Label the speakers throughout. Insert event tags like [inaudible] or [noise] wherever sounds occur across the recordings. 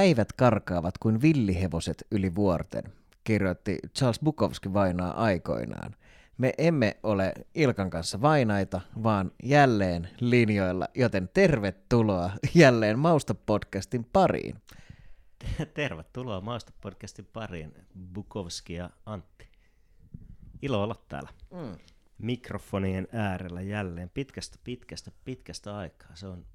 Speaker 1: Päivät karkaavat kuin villihevoset yli vuorten, kirjoitti Charles Bukowski vainaa aikoinaan. Me emme ole Ilkan kanssa vainaita, vaan jälleen linjoilla, joten tervetuloa jälleen Mausta-podcastin pariin. [laughs]
Speaker 2: Tervetuloa Mausta-podcastin pariin, Bukowski ja Antti. Ilo olla täällä. Mm. Mikrofonien äärellä jälleen pitkästä, pitkästä, pitkästä aikaa. Se on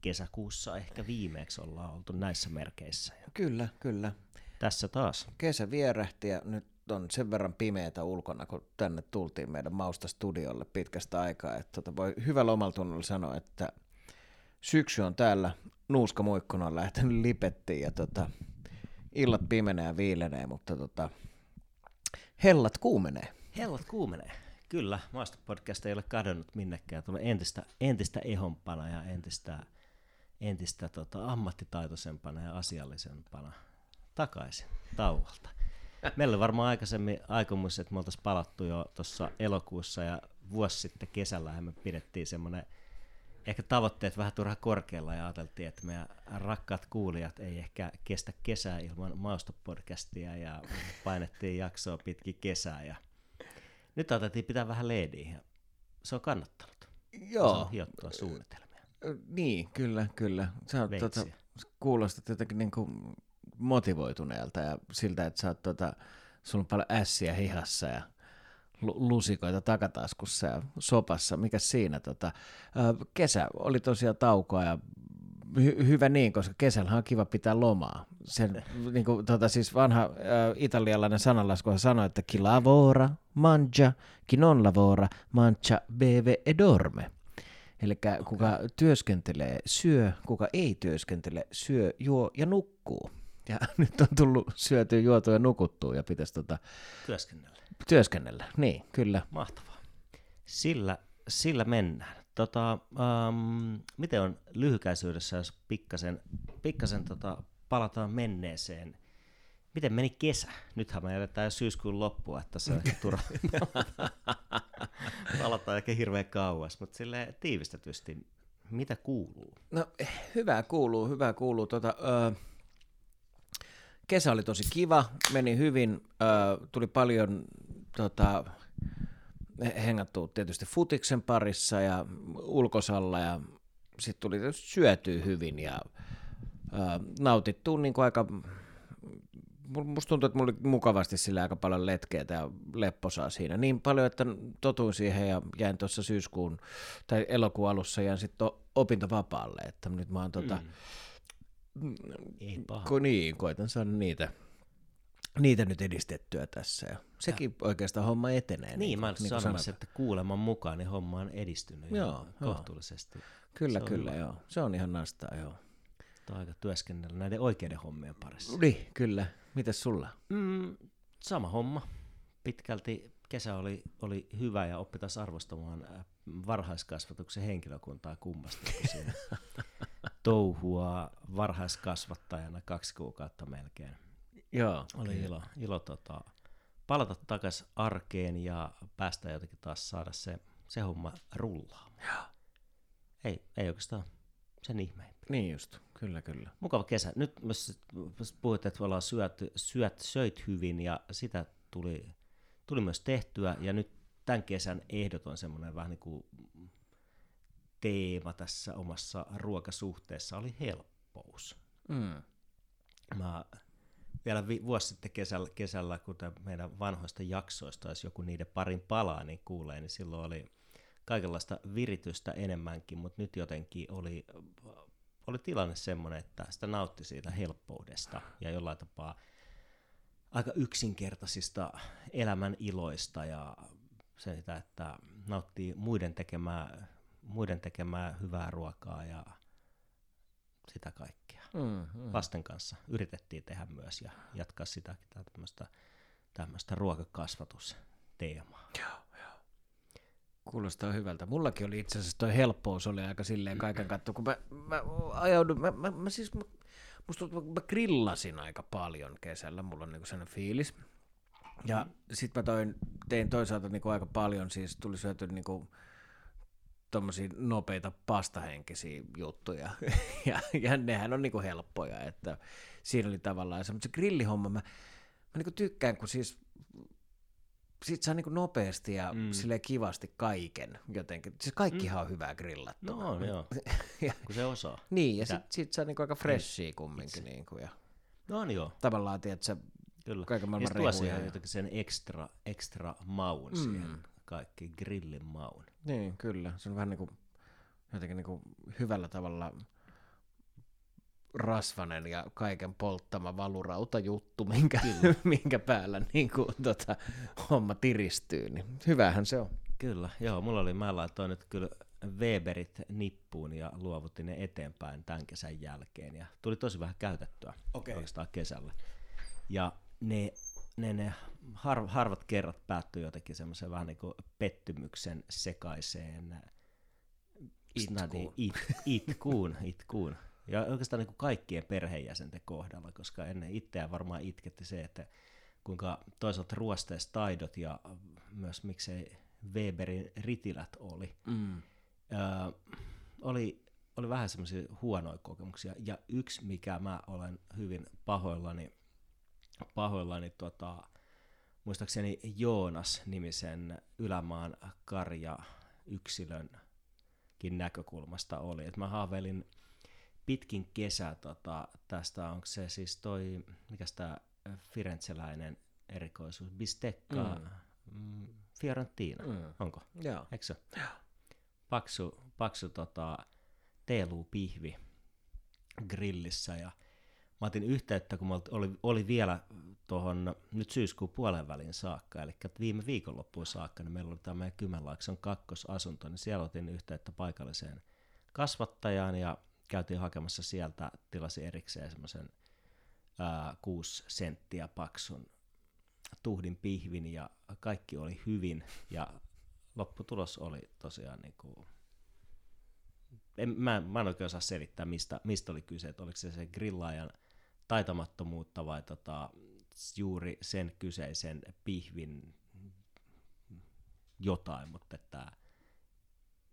Speaker 2: kesäkuussa ehkä viimeksi ollaan oltu näissä merkeissä.
Speaker 1: Kyllä, kyllä.
Speaker 2: Tässä taas.
Speaker 1: Kesä vierähti ja nyt on sen verran pimeätä ulkona, kun tänne tultiin meidän Mausta studiolle pitkästä aikaa. Että tota voi hyvällä omalla tunnolla sanoa, että syksy on täällä, nuuska muikkuna on lähtenyt lipettiin ja tota, illat pimenee ja viilenee, mutta tota, hellat kuumenee.
Speaker 2: Hellat kuumenee. Kyllä, Maastopodcast ei ole kadonnut minnekään. Tulee entistä, entistä ehompana ja entistä, entistä tota, ammattitaitoisempana ja asiallisempana takaisin tauolta. Meillä oli varmaan aikaisemmin aikomus, että me oltaisiin palattu jo tuossa elokuussa ja vuosi sitten kesällä me pidettiin semmoinen ehkä tavoitteet vähän turha korkealla ja ajateltiin, että meidän rakkaat kuulijat ei ehkä kestä kesää ilman maustopodcastia ja painettiin jaksoa pitkin kesää ja nyt ajateltiin pitää vähän leediä ja se on kannattanut.
Speaker 1: Joo.
Speaker 2: Se on hiottua suunnitelmia.
Speaker 1: Niin, kyllä, kyllä. Sä tota, kuulostat jotenkin niin kuin motivoituneelta ja siltä, että sä oot, tota, sulla on paljon ässiä hihassa ja lusikoita takataskussa ja sopassa. Mikä siinä? Tota, kesä oli tosiaan taukoa ja hy- hyvä niin, koska kesällä on kiva pitää lomaa. Sen, [laughs] niin kuin, tota, siis vanha äh, italialainen sananlasku sanoi, että chi lavora, mangia, chi non lavora, mangia, beve e dorme. Eli okay. kuka työskentelee, syö, kuka ei työskentele, syö, juo ja nukkuu. Ja [laughs] nyt on tullut syötyä, juotua ja nukuttua ja pitäisi tota,
Speaker 2: työskennellä.
Speaker 1: Työskennellä, niin, kyllä.
Speaker 2: Mahtavaa. Sillä, sillä mennään. Tota, um, miten on lyhykäisyydessä, jos pikkasen, pikkasen tota, palataan menneeseen? Miten meni kesä? Nythän me jätetään syyskuun loppua, että se on turha. [laughs] [laughs] palataan ehkä hirveän kauas, mutta sille tiivistetysti, mitä kuuluu?
Speaker 1: No hyvää kuuluu, hyvää kuuluu. Tota, ö, kesä oli tosi kiva, meni hyvin, ö, tuli paljon tota, hengattu tietysti futiksen parissa ja ulkosalla ja sitten tuli tietysti syötyä hyvin ja ää, nautittu niin kuin aika, musta tuntuu, että mulla oli mukavasti sillä aika paljon letkeitä ja lepposaa siinä. Niin paljon, että totuin siihen ja jäin tuossa syyskuun tai elokuun alussa jäin sitten opintovapaalle, että nyt mä oon tota,
Speaker 2: mm.
Speaker 1: Ko, niin, koitan saada niitä niitä nyt edistettyä tässä. Ja sekin ja. oikeastaan homma etenee.
Speaker 2: Niin, niin mä niin sanomassa, että kuuleman mukaan niin homma on edistynyt joo, kohtuullisesti.
Speaker 1: Kyllä, kyllä, hyvä. joo. Se on ihan nastaa, joo.
Speaker 2: Tämä aika työskennellä näiden oikeiden hommien parissa.
Speaker 1: Niin, kyllä. Mitäs sulla?
Speaker 2: Mm, sama homma. Pitkälti kesä oli, oli hyvä ja oppitas arvostamaan äh, varhaiskasvatuksen henkilökuntaa kummasti, siinä [laughs] touhua varhaiskasvattajana kaksi kuukautta melkein
Speaker 1: Joo,
Speaker 2: oli kyllä. ilo, ilo tota, palata takaisin arkeen ja päästä jotenkin taas saada se, se homma rullaamaan.
Speaker 1: Joo.
Speaker 2: Ei, ei oikeastaan sen ihmeempi.
Speaker 1: Niin just, kyllä kyllä.
Speaker 2: Mukava kesä. Nyt myös puhuit, että ollaan syöt, syöt, söit hyvin ja sitä tuli, tuli myös tehtyä ja nyt tämän kesän ehdoton semmoinen vähän niin kuin teema tässä omassa ruokasuhteessa oli helppous. Mm. Mä vielä vi- vuosi sitten kesällä, kesällä, kun meidän vanhoista jaksoista olisi joku niiden parin palaa, niin kuulee, niin silloin oli kaikenlaista viritystä enemmänkin, mutta nyt jotenkin oli, oli tilanne semmoinen, että sitä nautti siitä helppoudesta ja jollain tapaa aika yksinkertaisista elämän iloista ja sitä, että nauttii muiden tekemää, muiden tekemää hyvää ruokaa ja sitä kaikkea. Mm, mm. Lasten kanssa yritettiin tehdä myös ja jatkaa sitä tämmöistä, tämmöistä ruokakasvatusteemaa.
Speaker 1: Joo. Kuulostaa hyvältä. Mullakin oli itse asiassa toi helppous oli aika silleen kaiken katto, kun mä, mä ajaudun, mä, mä, mä siis, mä, musta tuntuu, mä grillasin aika paljon kesällä, mulla on niinku sellainen fiilis. Ja sit mä toin, tein toisaalta niinku aika paljon, siis tuli syöty niinku tuommoisia nopeita pastahenkisiä juttuja. [laughs] ja, ja nehän on niinku helppoja, että siinä oli tavallaan se. Mutta se grillihomma, mä, mä niinku tykkään, kun siis sit saa niinku nopeasti ja mm. sille kivasti kaiken jotenkin. Siis kaikkihan mm. on hyvää grillattuna.
Speaker 2: No on, joo. [laughs]
Speaker 1: ja,
Speaker 2: kun se osaa.
Speaker 1: Niin, ja sitten sit saa niinku aika freshia kumminkin. Niinku, ja
Speaker 2: no on joo.
Speaker 1: Tavallaan, tiedätkö,
Speaker 2: Kyllä.
Speaker 1: kaiken maailman
Speaker 2: ja tuo siihen
Speaker 1: rehuja.
Speaker 2: jotenkin sen ekstra, ekstra maun mm. siihen kaikki grillin maun.
Speaker 1: Niin, kyllä. Se on vähän niin kuin, jotenkin niin kuin hyvällä tavalla rasvanen ja kaiken polttama valurauta juttu, minkä, [laughs] minkä päällä niin kuin, tota, homma tiristyy. Niin hyvähän se on.
Speaker 2: Kyllä, joo. Mulla oli, mä laitoin nyt kyllä Weberit nippuun ja luovutin ne eteenpäin tämän kesän jälkeen. Ja tuli tosi vähän käytettyä
Speaker 1: Okei.
Speaker 2: oikeastaan kesällä. Ja ne, ne, ne har, harvat kerrat päättyi jotenkin semmoisen vähän niin kuin pettymyksen sekaiseen
Speaker 1: Itkuun.
Speaker 2: It, itkuun, itkuun. Ja oikeastaan niin kuin kaikkien perheenjäsenten kohdalla, koska ennen itseään varmaan itketti se, että kuinka toisaalta ruosteistaidot ja myös miksei Weberin ritilät oli.
Speaker 1: Mm.
Speaker 2: Öö, oli, oli vähän semmoisia huonoja kokemuksia. Ja yksi, mikä mä olen hyvin pahoillani, pahoillani tota, muistaakseni Joonas-nimisen Ylämaan karja yksilönkin näkökulmasta oli. Et mä haaveilin pitkin kesää tota, tästä, onko se siis toi, mikä tämä Firenzeläinen erikoisuus, bistecca, mm. Mm, Fiorentina,
Speaker 1: Mm.
Speaker 2: onko?
Speaker 1: Joo.
Speaker 2: Eikö se? Paksu, paksu tota, teeluu-pihvi grillissä ja mä otin yhteyttä, kun mulla oli, oli vielä tuohon nyt syyskuun puolen välin saakka, eli viime viikonloppuun saakka, niin meillä oli tämä meidän Kymenlaakson kakkosasunto, niin siellä otin yhteyttä paikalliseen kasvattajaan ja käytiin hakemassa sieltä, tilasi erikseen semmoisen kuusi senttiä paksun tuhdin pihvin ja kaikki oli hyvin ja lopputulos oli tosiaan niin kuin, en, mä, mä en oikein osaa selittää, mistä, mistä oli kyse, että oliko se se grillaajan taitamattomuutta vai tota, juuri sen kyseisen pihvin jotain, mutta että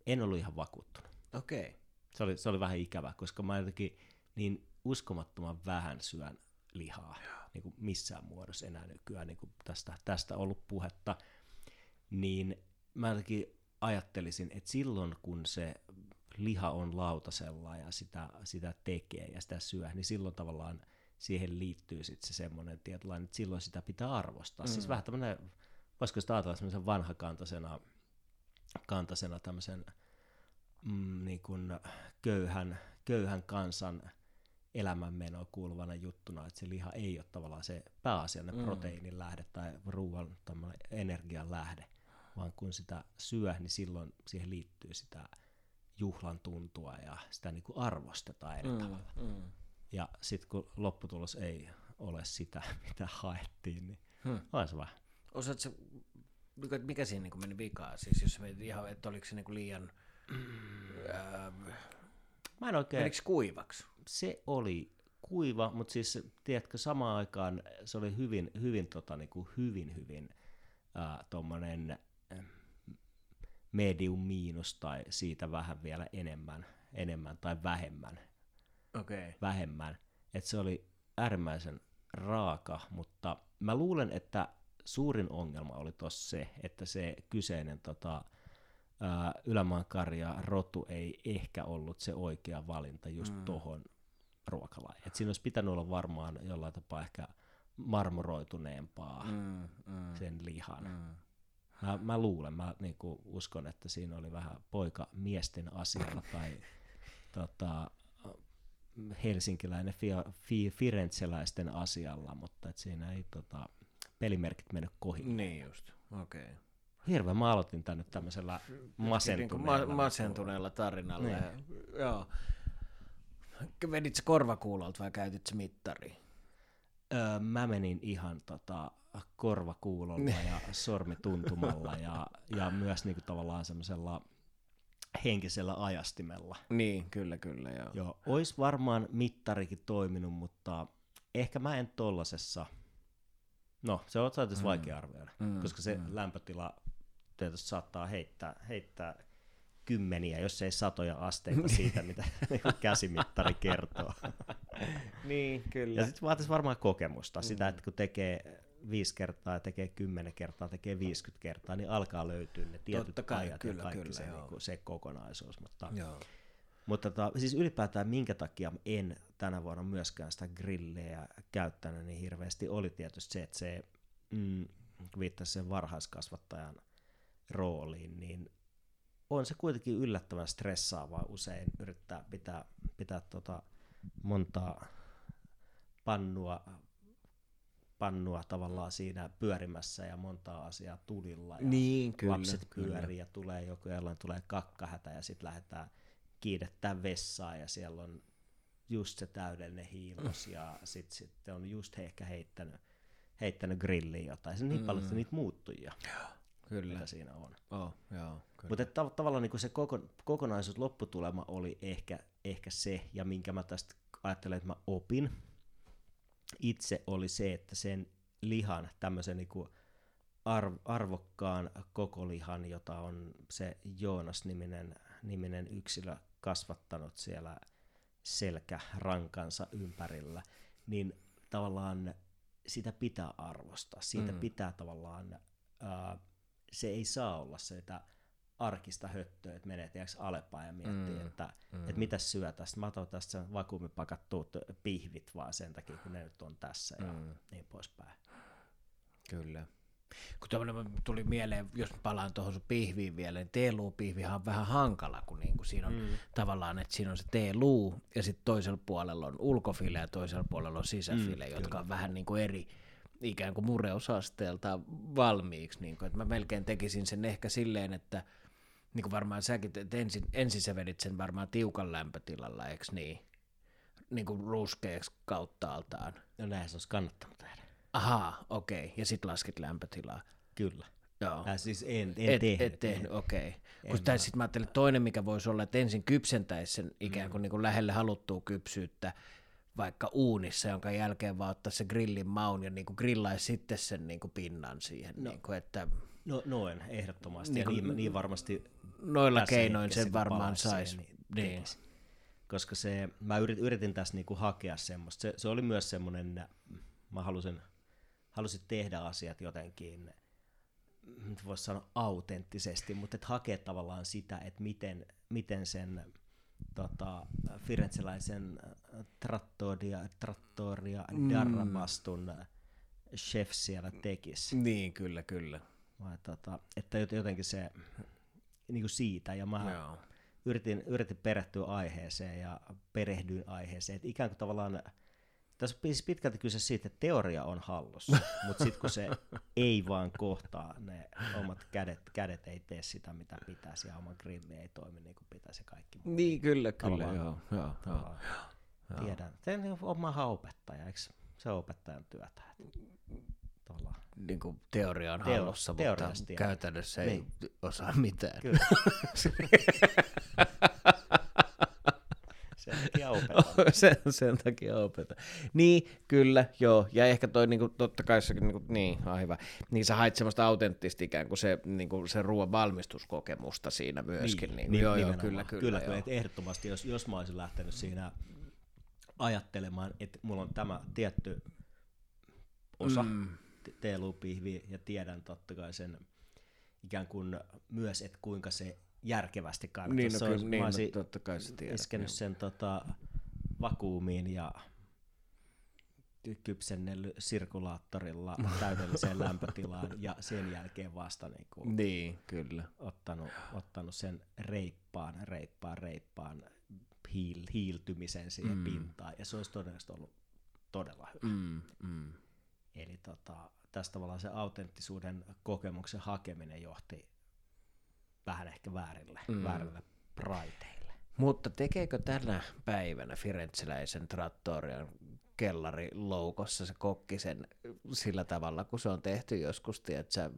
Speaker 2: en ollut ihan vakuuttunut.
Speaker 1: Okei. Okay.
Speaker 2: Se oli, se oli vähän ikävä, koska mä jotenkin niin uskomattoman vähän syön lihaa niin kuin missään muodossa enää nykyään niin kuin tästä, tästä ollut puhetta, niin mä jotenkin ajattelisin, että silloin kun se liha on lautasella ja sitä, sitä tekee ja sitä syö, niin silloin tavallaan siihen liittyy sitten se semmoinen tietynlainen, että silloin sitä pitää arvostaa. Mm. Siis vähän tämmöinen, voisiko sitä ajatella semmoisen vanhakantaisena kantaisena tämmöisen mm, niin kuin köyhän, köyhän kansan elämänmenoon kuuluvana juttuna, että se liha ei ole tavallaan se pääasiallinen mm. proteiinin lähde tai ruoan energian lähde, vaan kun sitä syö, niin silloin siihen liittyy sitä juhlan tuntua ja sitä niin kuin arvostetaan eri mm, tavalla. Mm. Ja sitten kun lopputulos ei ole sitä, [laughs] mitä haettiin, niin hmm. on se vähän.
Speaker 1: Osaatko, mikä, mikä siinä niin meni vikaan? Siis jos mietit ihan, että oliko se niin liian... Ää,
Speaker 2: Mä en oikein...
Speaker 1: Menikö kuivaksi?
Speaker 2: Se oli kuiva, mutta siis tiedätkö, samaan aikaan se oli hyvin, hyvin, tota, niin kuin hyvin, hyvin äh, tuommoinen medium miinus tai siitä vähän vielä enemmän, enemmän tai vähemmän.
Speaker 1: Okay.
Speaker 2: Vähemmän. Et se oli äärimmäisen raaka, mutta mä luulen, että suurin ongelma oli tuossa se, että se kyseinen tota, ää, ylämaankarja rotu ei ehkä ollut se oikea valinta just mm. tohon ruokalajiin. Et siinä olisi pitänyt olla varmaan jollain tapaa ehkä marmoroituneempaa mm, mm, sen lihan. Mm. Mä, mä luulen, mä niinku uskon, että siinä oli vähän poika miesten asialla [laughs] tai tota, helsinkiläinen fi, fi, firenzeläisten asialla, mutta et siinä ei tota, pelimerkit mennyt kohi.
Speaker 1: Niin just, okei. Okay.
Speaker 2: Hirveä, mä aloitin tänne tämmöisellä masentuneella.
Speaker 1: Ma- masentuneella tarinalla. Niin. Ja, joo. Veditkö korvakuulolta vai käytitkö mittari?
Speaker 2: Öö, mä menin ihan tota, korvakuulolla ja sormituntumalla ja, ja myös niinku tavallaan semmoisella henkisellä ajastimella.
Speaker 1: Niin, kyllä, kyllä, joo.
Speaker 2: Joo, ois varmaan mittarikin toiminut, mutta ehkä mä en tollasessa, no se on tietysti mm. vaikea arvioida, mm, koska se mm. lämpötila tietysti saattaa heittää, heittää kymmeniä, jos ei satoja asteita siitä, mitä [laughs] niinku käsimittari kertoo.
Speaker 1: niin, kyllä.
Speaker 2: Ja sitten vaatisi varmaan kokemusta, mm. sitä, että kun tekee viisi kertaa, tekee kymmenen kertaa, tekee 50 kertaa, niin alkaa löytyä ne tietyt kai, ajat kyllä, ja kaikki kyllä, se, niin kuin, se kokonaisuus. Mutta, joo. mutta tota, siis ylipäätään minkä takia en tänä vuonna myöskään sitä grilleä käyttänyt niin hirveästi, oli tietysti se, että se mm, viittasi sen varhaiskasvattajan rooliin, niin on se kuitenkin yllättävän stressaavaa usein yrittää pitää, pitää tota montaa pannua, pannua tavallaan siinä pyörimässä ja montaa asiaa tulilla. Ja
Speaker 1: niin, kyllä,
Speaker 2: lapset
Speaker 1: kyllä.
Speaker 2: pyörii ja tulee joku, jollain tulee kakkahätä ja sitten lähdetään kiidettää vessaa ja siellä on just se täydellinen hiilos ja sitten sit on just he ehkä heittänyt, heittänyt grilliin jotain. Se on niin mm. paljon niitä muuttujia. Kyllä. mitä siinä on.
Speaker 1: Oh, joo,
Speaker 2: Mutta tav- tavallaan niin se koko, kokonaisuus, lopputulema oli ehkä, ehkä se, ja minkä mä tästä ajattelen, että mä opin itse, oli se, että sen lihan, tämmöisen niin arv- arvokkaan koko lihan, jota on se Joonas-niminen niminen yksilö kasvattanut siellä selkärankansa ympärillä, niin tavallaan sitä pitää arvostaa. Siitä mm. pitää tavallaan ää, se ei saa olla se, että arkista höttöä, että menee tiiäks, alepaan ja miettii, mm, että, mm. että mitä syö tästä. Mä otan tästä sen vakuumipakattuut pihvit vaan sen takia, kun ne nyt on tässä ja mm. niin poispäin.
Speaker 1: Kyllä. Kun tuli mieleen, jos palaan tuohon sun pihviin vielä, niin teeluu-pihvihan on vähän hankala, kun niinku siinä on mm. tavallaan, että siinä on se teeluu ja sitten toisella puolella on ulkofile ja toisella puolella on sisäfile, mm, jotka kyllä. on vähän niin kuin eri, ikään kuin mureusasteelta valmiiksi. Niin kuin, että mä melkein tekisin sen ehkä silleen, että niin kuin varmaan säkin, että ensin, ensin sä vedit sen varmaan tiukan lämpötilalla, eikö niin? Niin kuin ruskeaksi kauttaaltaan.
Speaker 2: No näin se olisi kannattanut tehdä.
Speaker 1: Ahaa, okei. Okay. Ja sitten laskit lämpötilaa.
Speaker 2: Kyllä.
Speaker 1: Joo.
Speaker 2: Äh, siis en, en et, tehnyt.
Speaker 1: Et tehnyt, okei. Okay. Kun sitten mä ajattelin, että toinen mikä voisi olla, että ensin kypsentäisi sen ikään kuin, mm. niin kuin lähelle haluttua kypsyyttä, vaikka uunissa, jonka jälkeen vaan ottaa se grillin maun ja niin kuin grillaisi sitten sen niin kuin pinnan siihen. No, niin kuin, että,
Speaker 2: no, noin, ehdottomasti. Niin, kuin, ja niin, niin varmasti
Speaker 1: noilla keinoin sen varmaan saisi. Niin,
Speaker 2: niin. Koska se, mä yritin, yritin tässä niinku hakea semmoista. Se, se oli myös semmoinen, mä halusin, halusin tehdä asiat jotenkin, voisi sanoa autenttisesti, mutta et hakea tavallaan sitä, että miten, miten sen tota, firenzeläisen äh, trattoria, trattoria mm. Darrabastun chef siellä tekisi.
Speaker 1: Niin, kyllä, kyllä.
Speaker 2: Vai, tota, että jotenkin se niin kuin siitä, ja mä Joo. yritin, yritin perehtyä aiheeseen ja perehdyin aiheeseen, että ikään kuin tavallaan tässä on pitkälti kyse siitä, että teoria on hallussa, [laughs] mutta sitten kun se ei vaan kohtaa, ne omat kädet, kädet ei tee sitä, mitä pitäisi, ja oma grilli ei toimi niin kuin pitäisi kaikki muu.
Speaker 1: Niin, kyllä, kyllä, joo, joo, joo.
Speaker 2: Tiedän. Tein oma opettaja, eikö se on opettajan työtä?
Speaker 1: Tavallaan. Niin kuin teoria on Teo- hallussa, mutta käytännössä ei niin. osaa mitään.
Speaker 2: Kyllä. [laughs] [laughs] sen takia opetan. [laughs]
Speaker 1: sen, sen takia opetan. Niin, kyllä, joo. Ja ehkä toi niinku, totta kai se, niinku, niin, ah, hyvä. Niin sä hait semmoista autenttista ikään kuin se, niinku, se ruoan valmistuskokemusta siinä myöskin. Niin, niin, niin joo, joo, kyllä, kyllä.
Speaker 2: Kyllä, joo. Kyllä, ehdottomasti, jos, jos mä olisin lähtenyt siinä ajattelemaan, että mulla on tämä tietty osa, mm. teelupihvi, ja tiedän totta kai sen ikään kuin myös, että kuinka se järkevästi kannattaa.
Speaker 1: Niin, no, kyllä, olisi, niin, mä no, totta kai se tiedät.
Speaker 2: Iskenyt niin. sen tota, vakuumiin ja kypsennellyt sirkulaattorilla [laughs] täydelliseen lämpötilaan ja sen jälkeen vasta niin kuin
Speaker 1: niin, kyllä.
Speaker 2: Ottanut, ottanut sen reippaan, reippaan, reippaan hiil, hiiltymisen siihen mm. pintaan ja se olisi todennäköisesti ollut todella hyvä.
Speaker 1: Mm, mm.
Speaker 2: Eli tota, tästä tavallaan se autenttisuuden kokemuksen hakeminen johti vähän ehkä väärille, mm. väärille raiteille.
Speaker 1: Mutta tekeekö tänä päivänä Firenzeläisen trattorian kellari loukossa se kokki sen sillä tavalla, kun se on tehty joskus, tiedätkö,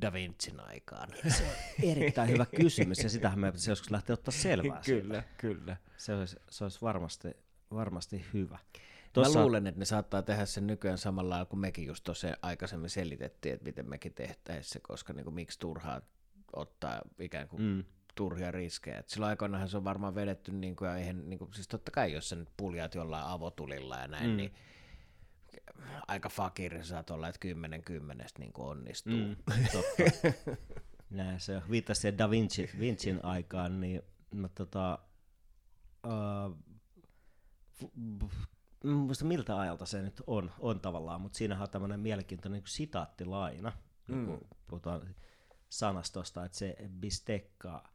Speaker 1: Da Vincin aikaan?
Speaker 2: Se on erittäin hyvä kysymys, ja sitähän me joskus lähteä ottaa selvää. [laughs]
Speaker 1: kyllä, siitä. kyllä.
Speaker 2: Se olisi, se olisi varmasti, varmasti hyvä.
Speaker 1: Tossa... Mä luulen, että ne saattaa tehdä sen nykyään samalla lailla kuin mekin just tuossa aikaisemmin selitettiin, että miten mekin tehtäisiin se, koska niin kuin, miksi turhaa ottaa ikään kuin mm. turhia riskejä. Et silloin aikoinaanhan se on varmaan vedetty, niin kuin, ja eihän, niin kuin, siis totta kai jos sä nyt puljaat jollain avotulilla ja näin, mm. niin aika fakiri saat olla, että kymmenen kymmenestä niin kuin onnistuu. Mm, [laughs]
Speaker 2: totta. Näin se viittasi Da Vinci, Vincin aikaan, niin mä tota, uh, muista miltä ajalta se nyt on, on tavallaan, mutta siinähän on tämmöinen mielenkiintoinen niin sitaattilaina, mm. kun puhutaan sanastosta, että se bistekka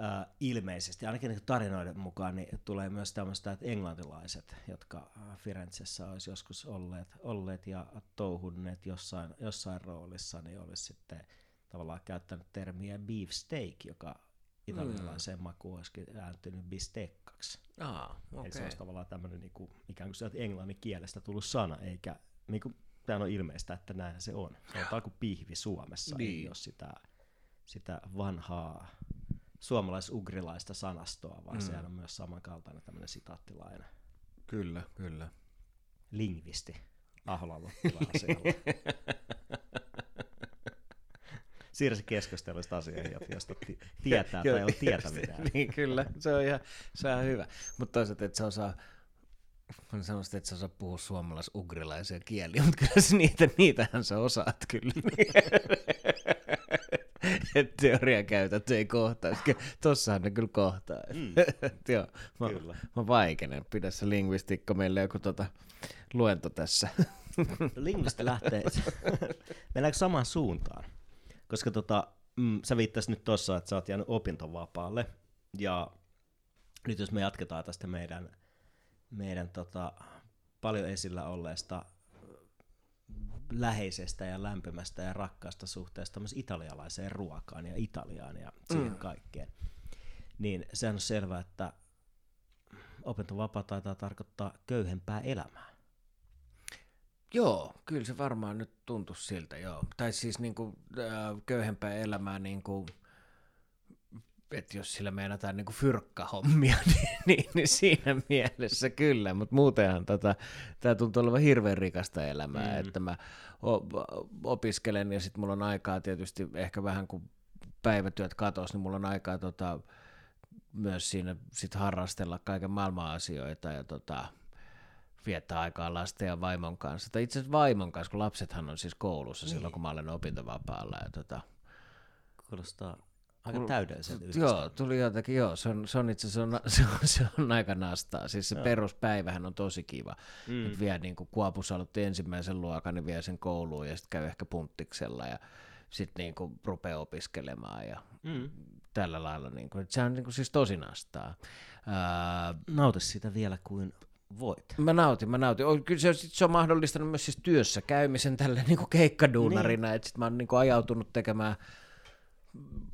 Speaker 2: äh, ilmeisesti, ainakin niin tarinoiden mukaan, niin tulee myös tämmöistä, että englantilaiset, jotka Firenzessä olisi joskus olleet, olleet ja touhunneet jossain, jossain roolissa, niin olisi sitten tavallaan käyttänyt termiä beefsteak, joka italialaiseen mm. makuun olisikin ääntynyt bistekkaksi.
Speaker 1: Ah, okay. Eli
Speaker 2: se olisi tavallaan tämmöinen niin kuin, ikään kuin sieltä englannin kielestä tullut sana, eikä niin kuin, tämä on ilmeistä, että näin se on. Se on kuin pihvi Suomessa, niin. ei ole sitä, sitä vanhaa suomalais-ugrilaista sanastoa, vaan mm. sehän on myös samankaltainen tämmöinen sitaattilainen.
Speaker 1: Kyllä, kyllä.
Speaker 2: Lingvisti Ahlalla [laughs] siirrä se keskustelusta asioihin, josta tietää tai on tietävää.
Speaker 1: niin, kyllä, se on ihan, se on ihan hyvä. Mutta toisaalta, että se osaa, mä sanoisin, että sä osaa puhua suomalais-ugrilaisia kieliä, mutta kyllä se niitä, niitähän sä osaat kyllä. [laughs] että teoriakäytäntö ei kohtaa. Tossahan ne kyllä kohtaa. Mm. [laughs] Joo, mä, kyllä. mä vaikenen. Pidä se lingvistikko meille joku tota, luento tässä. [laughs]
Speaker 2: Lingvisti lähtee. Mennäänkö samaan suuntaan? Koska tota, mm, sä viittasit nyt tuossa, että sä oot jäänyt opintovapaalle, ja nyt jos me jatketaan tästä meidän, meidän tota, paljon esillä olleesta läheisestä ja lämpimästä ja rakkaasta suhteesta myös italialaiseen ruokaan ja Italiaan ja siihen mm. kaikkeen, niin sehän on selvää, että opintovapaa taitaa tarkoittaa köyhempää elämää.
Speaker 1: Joo, kyllä se varmaan nyt tuntuu siltä, joo. Tai siis niin kuin, äh, köyhempää elämää, niin kuin, että jos sillä meinataan niin fyrkkahommia, [laughs] niin, niin, niin siinä mielessä kyllä, mutta muutenhan tota, tämä tuntuu olevan hirveän rikasta elämää, mm. että mä opiskelen ja sitten mulla on aikaa tietysti ehkä vähän kun päivätyöt katos, niin mulla on aikaa tota, myös siinä sit harrastella kaiken maailman asioita ja tota, viettää aikaa lasten ja vaimon kanssa. Tai itse asiassa vaimon kanssa, kun lapsethan on siis koulussa niin. silloin, kun mä olen opintovapaalla. Ja tota,
Speaker 2: Kuulostaa aika täydelliseltä
Speaker 1: Joo, tuli jotakin, joo, se on, se on itse asiassa [laughs] se on, se on aika nastaa. Siis se joo. peruspäivähän on tosi kiva. Mm. Että vie niin kuin Kuopussa aloitti ensimmäisen luokan, niin vie sen kouluun ja sitten käy ehkä punttiksella ja sitten niin kuin rupeaa opiskelemaan ja mm. tällä lailla. Niin kuin, se on niin kuin siis tosi nastaa.
Speaker 2: Uh, Nauti sitä vielä kuin voit.
Speaker 1: Mä nautin, mä nautin. Kyllä se, se on mahdollistanut myös siis työssä käymisen tälle niin kuin keikkaduunarina, niin. että sit mä oon niin kuin ajautunut tekemään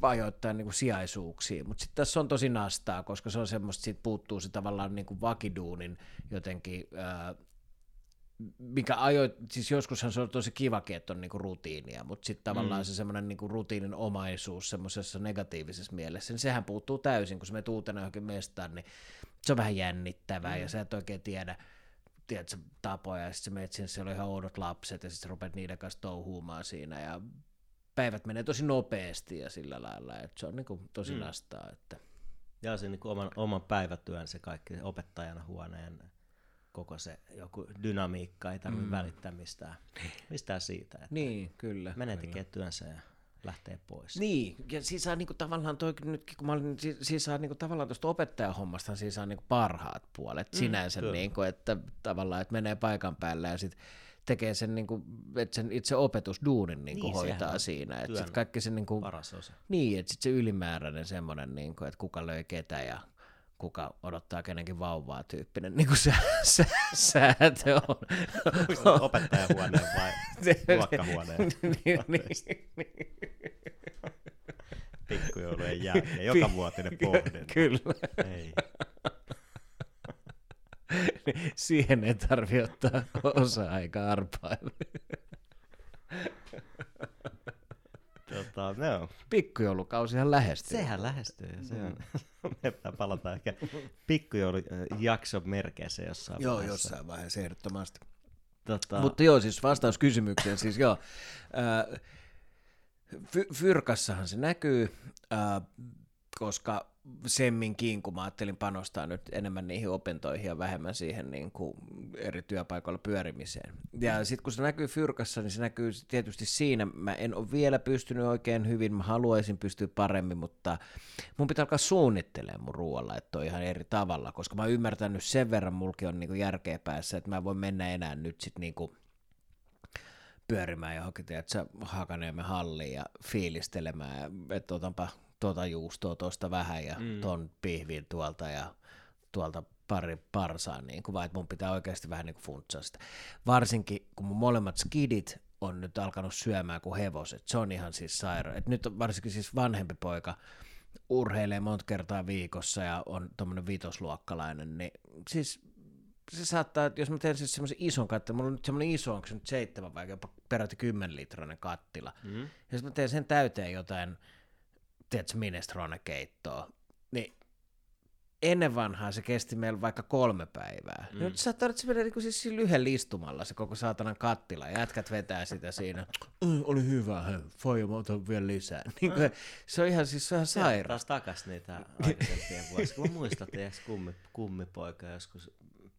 Speaker 1: ajoittain niin kuin sijaisuuksiin, mutta sitten tässä on tosi nastaa, koska se on semmoista, siitä puuttuu se tavallaan niin kuin vakiduunin jotenkin, ää, mikä ajo, siis joskushan se on tosi kivakin, että on niinku rutiinia, mutta sitten tavallaan mm. se semmoinen niinku rutiinin omaisuus semmoisessa negatiivisessa mielessä, niin sehän puuttuu täysin, kun se menet uutena johonkin mestaan, niin se on vähän jännittävää mm. ja sä et oikein tiedä, tiedätkö, tapoja, ja sitten sä menet sinne, siellä on ihan oudot lapset, ja sitten rupeat niiden kanssa touhuumaan siinä, ja päivät menee tosi nopeasti ja sillä lailla, että se on niin kuin tosi mm. nastaa. Että.
Speaker 2: Ja se niin kuin oman, oman päivätyön, se kaikki opettajana huoneen koko se joku dynamiikka, ei tarvitse mm. välittää mistään, mistään siitä. Että
Speaker 1: niin, kyllä.
Speaker 2: Menee tekemään työnsä ja lähtee pois.
Speaker 1: Niin, ja siis saa niinku tavallaan toi nytkin, kun mä olin, siis, siis saa niinku tavallaan tuosta opettajahommasta, siis saa niinku parhaat puolet mm, sinänsä, niinku, että tavallaan, että menee paikan päälle ja sitten tekee sen, niinku, että sen itse opetusduunin niinku niin, hoitaa siinä. Että sit kaikki se, niinku,
Speaker 2: paras osa.
Speaker 1: Niin, että sitten se ylimääräinen semmoinen, niinku, että kuka löi ketä ja kuka odottaa kenenkin vauvaa tyyppinen niin kuin sä, [laughs] sä, säätö on.
Speaker 2: Opettajahuoneen vai [laughs] luokkahuoneen? niin, niin, niin. Pikkujoulujen jälkeen, joka vuotinen pohdinta.
Speaker 1: Kyllä.
Speaker 2: Ei. [laughs]
Speaker 1: Siihen ei tarvi ottaa osa-aikaa arpailuun.
Speaker 2: Tota, no.
Speaker 1: Pikkujoulukausihan lähestyy.
Speaker 2: Sehän lähestyy. Se on. [laughs] Me palataan ehkä pikkujoulujakson merkeissä jossain
Speaker 1: Joo, vaiheessa. jossain vaiheessa ehdottomasti. Tota... Mutta joo, siis vastaus kysymykseen, siis joo. Äh, Fyrkassahan se näkyy. Äh, koska semminkin, kun mä ajattelin panostaa nyt enemmän niihin opintoihin ja vähemmän siihen niin kuin eri työpaikoilla pyörimiseen. Ja sitten kun se näkyy Fyrkassa, niin se näkyy tietysti siinä, mä en ole vielä pystynyt oikein hyvin, mä haluaisin pystyä paremmin, mutta mun pitää alkaa suunnittelemaan mun ruoalla, että on ihan eri tavalla, koska mä oon ymmärtänyt sen verran, mulki on niin kuin järkeä päässä, että mä voin mennä enää nyt sitten niin kuin pyörimään johonkin, tiedätkö, Hakaniemen halliin ja fiilistelemään, että otanpa tuota juustoa tuosta vähän ja mm. ton pihvin tuolta ja tuolta pari parsaa, niin kuin, vaan että mun pitää oikeasti vähän niin funtsaa sitä. Varsinkin, kun mun molemmat skidit on nyt alkanut syömään kuin hevoset, se on ihan siis sairaan. Et nyt varsinkin siis vanhempi poika urheilee monta kertaa viikossa ja on tuommoinen vitosluokkalainen, niin siis se saattaa, että jos mä teen siis semmoisen ison kattilan, mulla on nyt semmoinen iso, onko se nyt seitsemän vai jopa peräti kymmenen litrainen kattila, mm. ja jos mä teen sen täyteen jotain tiedätkö, minestrone-keittoa, niin ennen vanhaa se kesti meillä vaikka kolme päivää. Mm. Nyt sä tarvitset mennä niin siis lyhyen listumalla se koko saatanan kattila, ja jätkät vetää sitä siinä. [laughs] Mm, oli hyvä, hei, foija, mä otan vielä lisää. [laughs] Niin kuin. Se on ihan, siis se on ihan sairaan.
Speaker 2: Taas takas niitä aikaisempia vuosia. Kun muistat, kummi, kummipoika joskus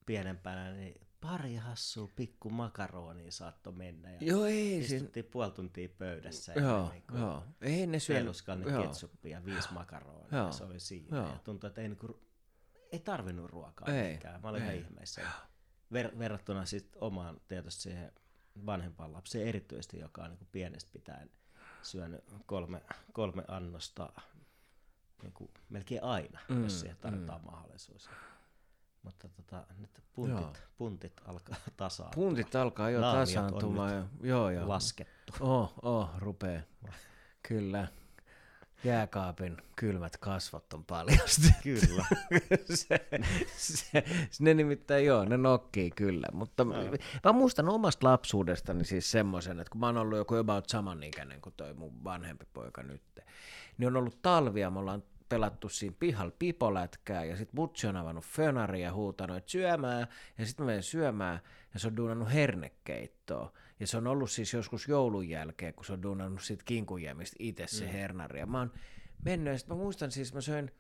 Speaker 2: pienempänä, niin pari hassua pikku makaronia saattoi mennä. Ja
Speaker 1: joo, ei.
Speaker 2: Istuttiin siinä... puoli tuntia pöydässä.
Speaker 1: Joo, niin kuin joo. Ei ne syö.
Speaker 2: Joo. ketsuppia, viisi makaronia. Joo. Se oli siinä. Joo. Ja tuntui, että ei, niin kuin, ei tarvinnut ruokaa ei. Mikään. Mä olin ei. ihan ihmeessä. Ver, verrattuna sitten omaan tietysti siihen vanhempaan lapseen erityisesti, joka on niin kuin pienestä pitäen syönyt kolme, kolme annosta niin kuin melkein aina, mm, jos siihen tarvitaan mm. mahdollisuus. Mutta tota, nyt puntit, puntit alkaa [laughs] tasaa.
Speaker 1: Puntit alkaa jo tasaantumaan. Joo, joo.
Speaker 2: Laskettu.
Speaker 1: Oh, oh, rupee. Kyllä. Jääkaapin kylmät kasvot on paljasti. [laughs]
Speaker 2: Kyllä. [laughs]
Speaker 1: se, se, ne nimittäin joo, ne nokkii kyllä. Mutta no. mä muistan omasta lapsuudestani siis semmoisen, että kun mä oon ollut joku about samanikäinen kuin toi mun vanhempi poika nyt, niin on ollut talvia, me ollaan pelattu siinä pihalla pipolätkää, ja sitten Butsi on avannut fönaria ja huutanut, että syömään, ja sitten mä menen syömään, ja se on duunannut hernekeittoa. Ja se on ollut siis joskus joulun jälkeen, kun se on duunannut siitä kinkujäämistä itse se mm. hernari. Ja mä oon mennyt, ja sitten mä muistan siis, mä söin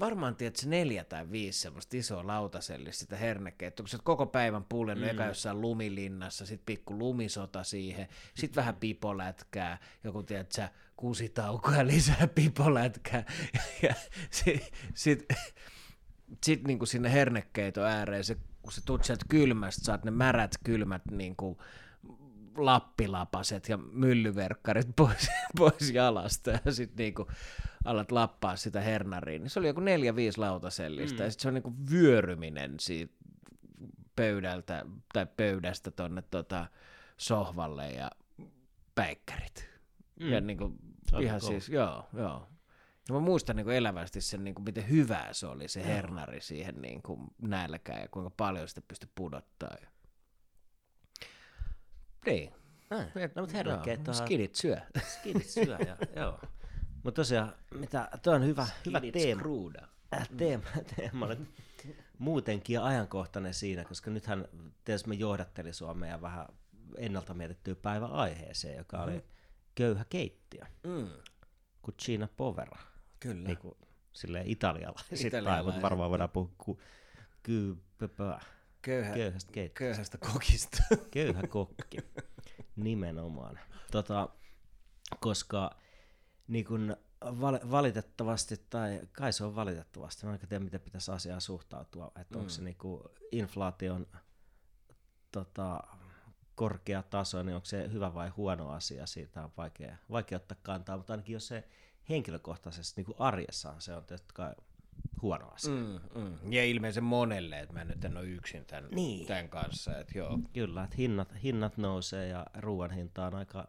Speaker 1: varmaan tiedät neljä tai viisi semmoista isoa lautasellista sitä hernekeittoa, kun sä koko päivän pullennut mm. eka jossain lumilinnassa, sit pikku lumisota siihen, sit vähän pipolätkää, joku tiedät sä kuusitaukoa ja lisää [laughs] pipolätkää, [laughs] ja, ja sit, sit, sit niin kuin sinne hernekeiton ääreen, se, kun sä tuut sieltä kylmästä, saat ne märät kylmät niin kuin lappilapaset ja myllyverkkarit [laughs] pois, pois jalasta ja sitten niinku alat lappaa sitä hernariin. Niin se oli joku neljä, viisi lautasellista mm. ja sitten se on niinku vyöryminen siitä pöydältä tai pöydästä tonne tota sohvalle ja päikkärit. Mm. Ja niinku ihan siis, joo, joo. Ja mä muistan niin elävästi sen, niin kuin, miten hyvää se oli se hernari siihen niin kuin, nälkään ja kuinka paljon sitä pystyi pudottaa. Niin.
Speaker 2: No, mutta herrakin,
Speaker 1: että skidit syö.
Speaker 2: Skidit syö, ja, joo. Mutta tosiaan, mitä, tuo on hyvä, hyvä teema. Äh, teema, [laughs] teema nyt muutenkin ajankohtainen siinä, koska nythän tietysti me johdatteli sua meidän vähän ennalta mietittyä päivän aiheeseen, joka mm. oli mm-hmm. köyhä keittiö. Mm. Cucina povera.
Speaker 1: Kyllä.
Speaker 2: Niin kuin, silleen italialaisittain, mutta varmaan voidaan puhua ku, ky,
Speaker 1: Köyhä,
Speaker 2: köyhästä keittiöstä.
Speaker 1: Köyhästä kokista. [laughs]
Speaker 2: Köyhä kokki, nimenomaan. Tota, koska niin kun val- valitettavasti, tai kai se on valitettavasti, mä en tiedä miten pitäisi asiaan suhtautua, että mm. onko se niin inflaation tota, korkea taso, niin onko se hyvä vai huono asia, siitä on vaikea, vaikea ottaa kantaa, mutta ainakin jos se henkilökohtaisesti niin arjessaan se on tietysti kai huono asia. Mm,
Speaker 1: mm. Ja ilmeisen monelle, että mä nyt en ole yksin tämän, niin. tämän kanssa. Että joo.
Speaker 2: Kyllä, että hinnat, hinnat nousee ja ruoan hinta on aika,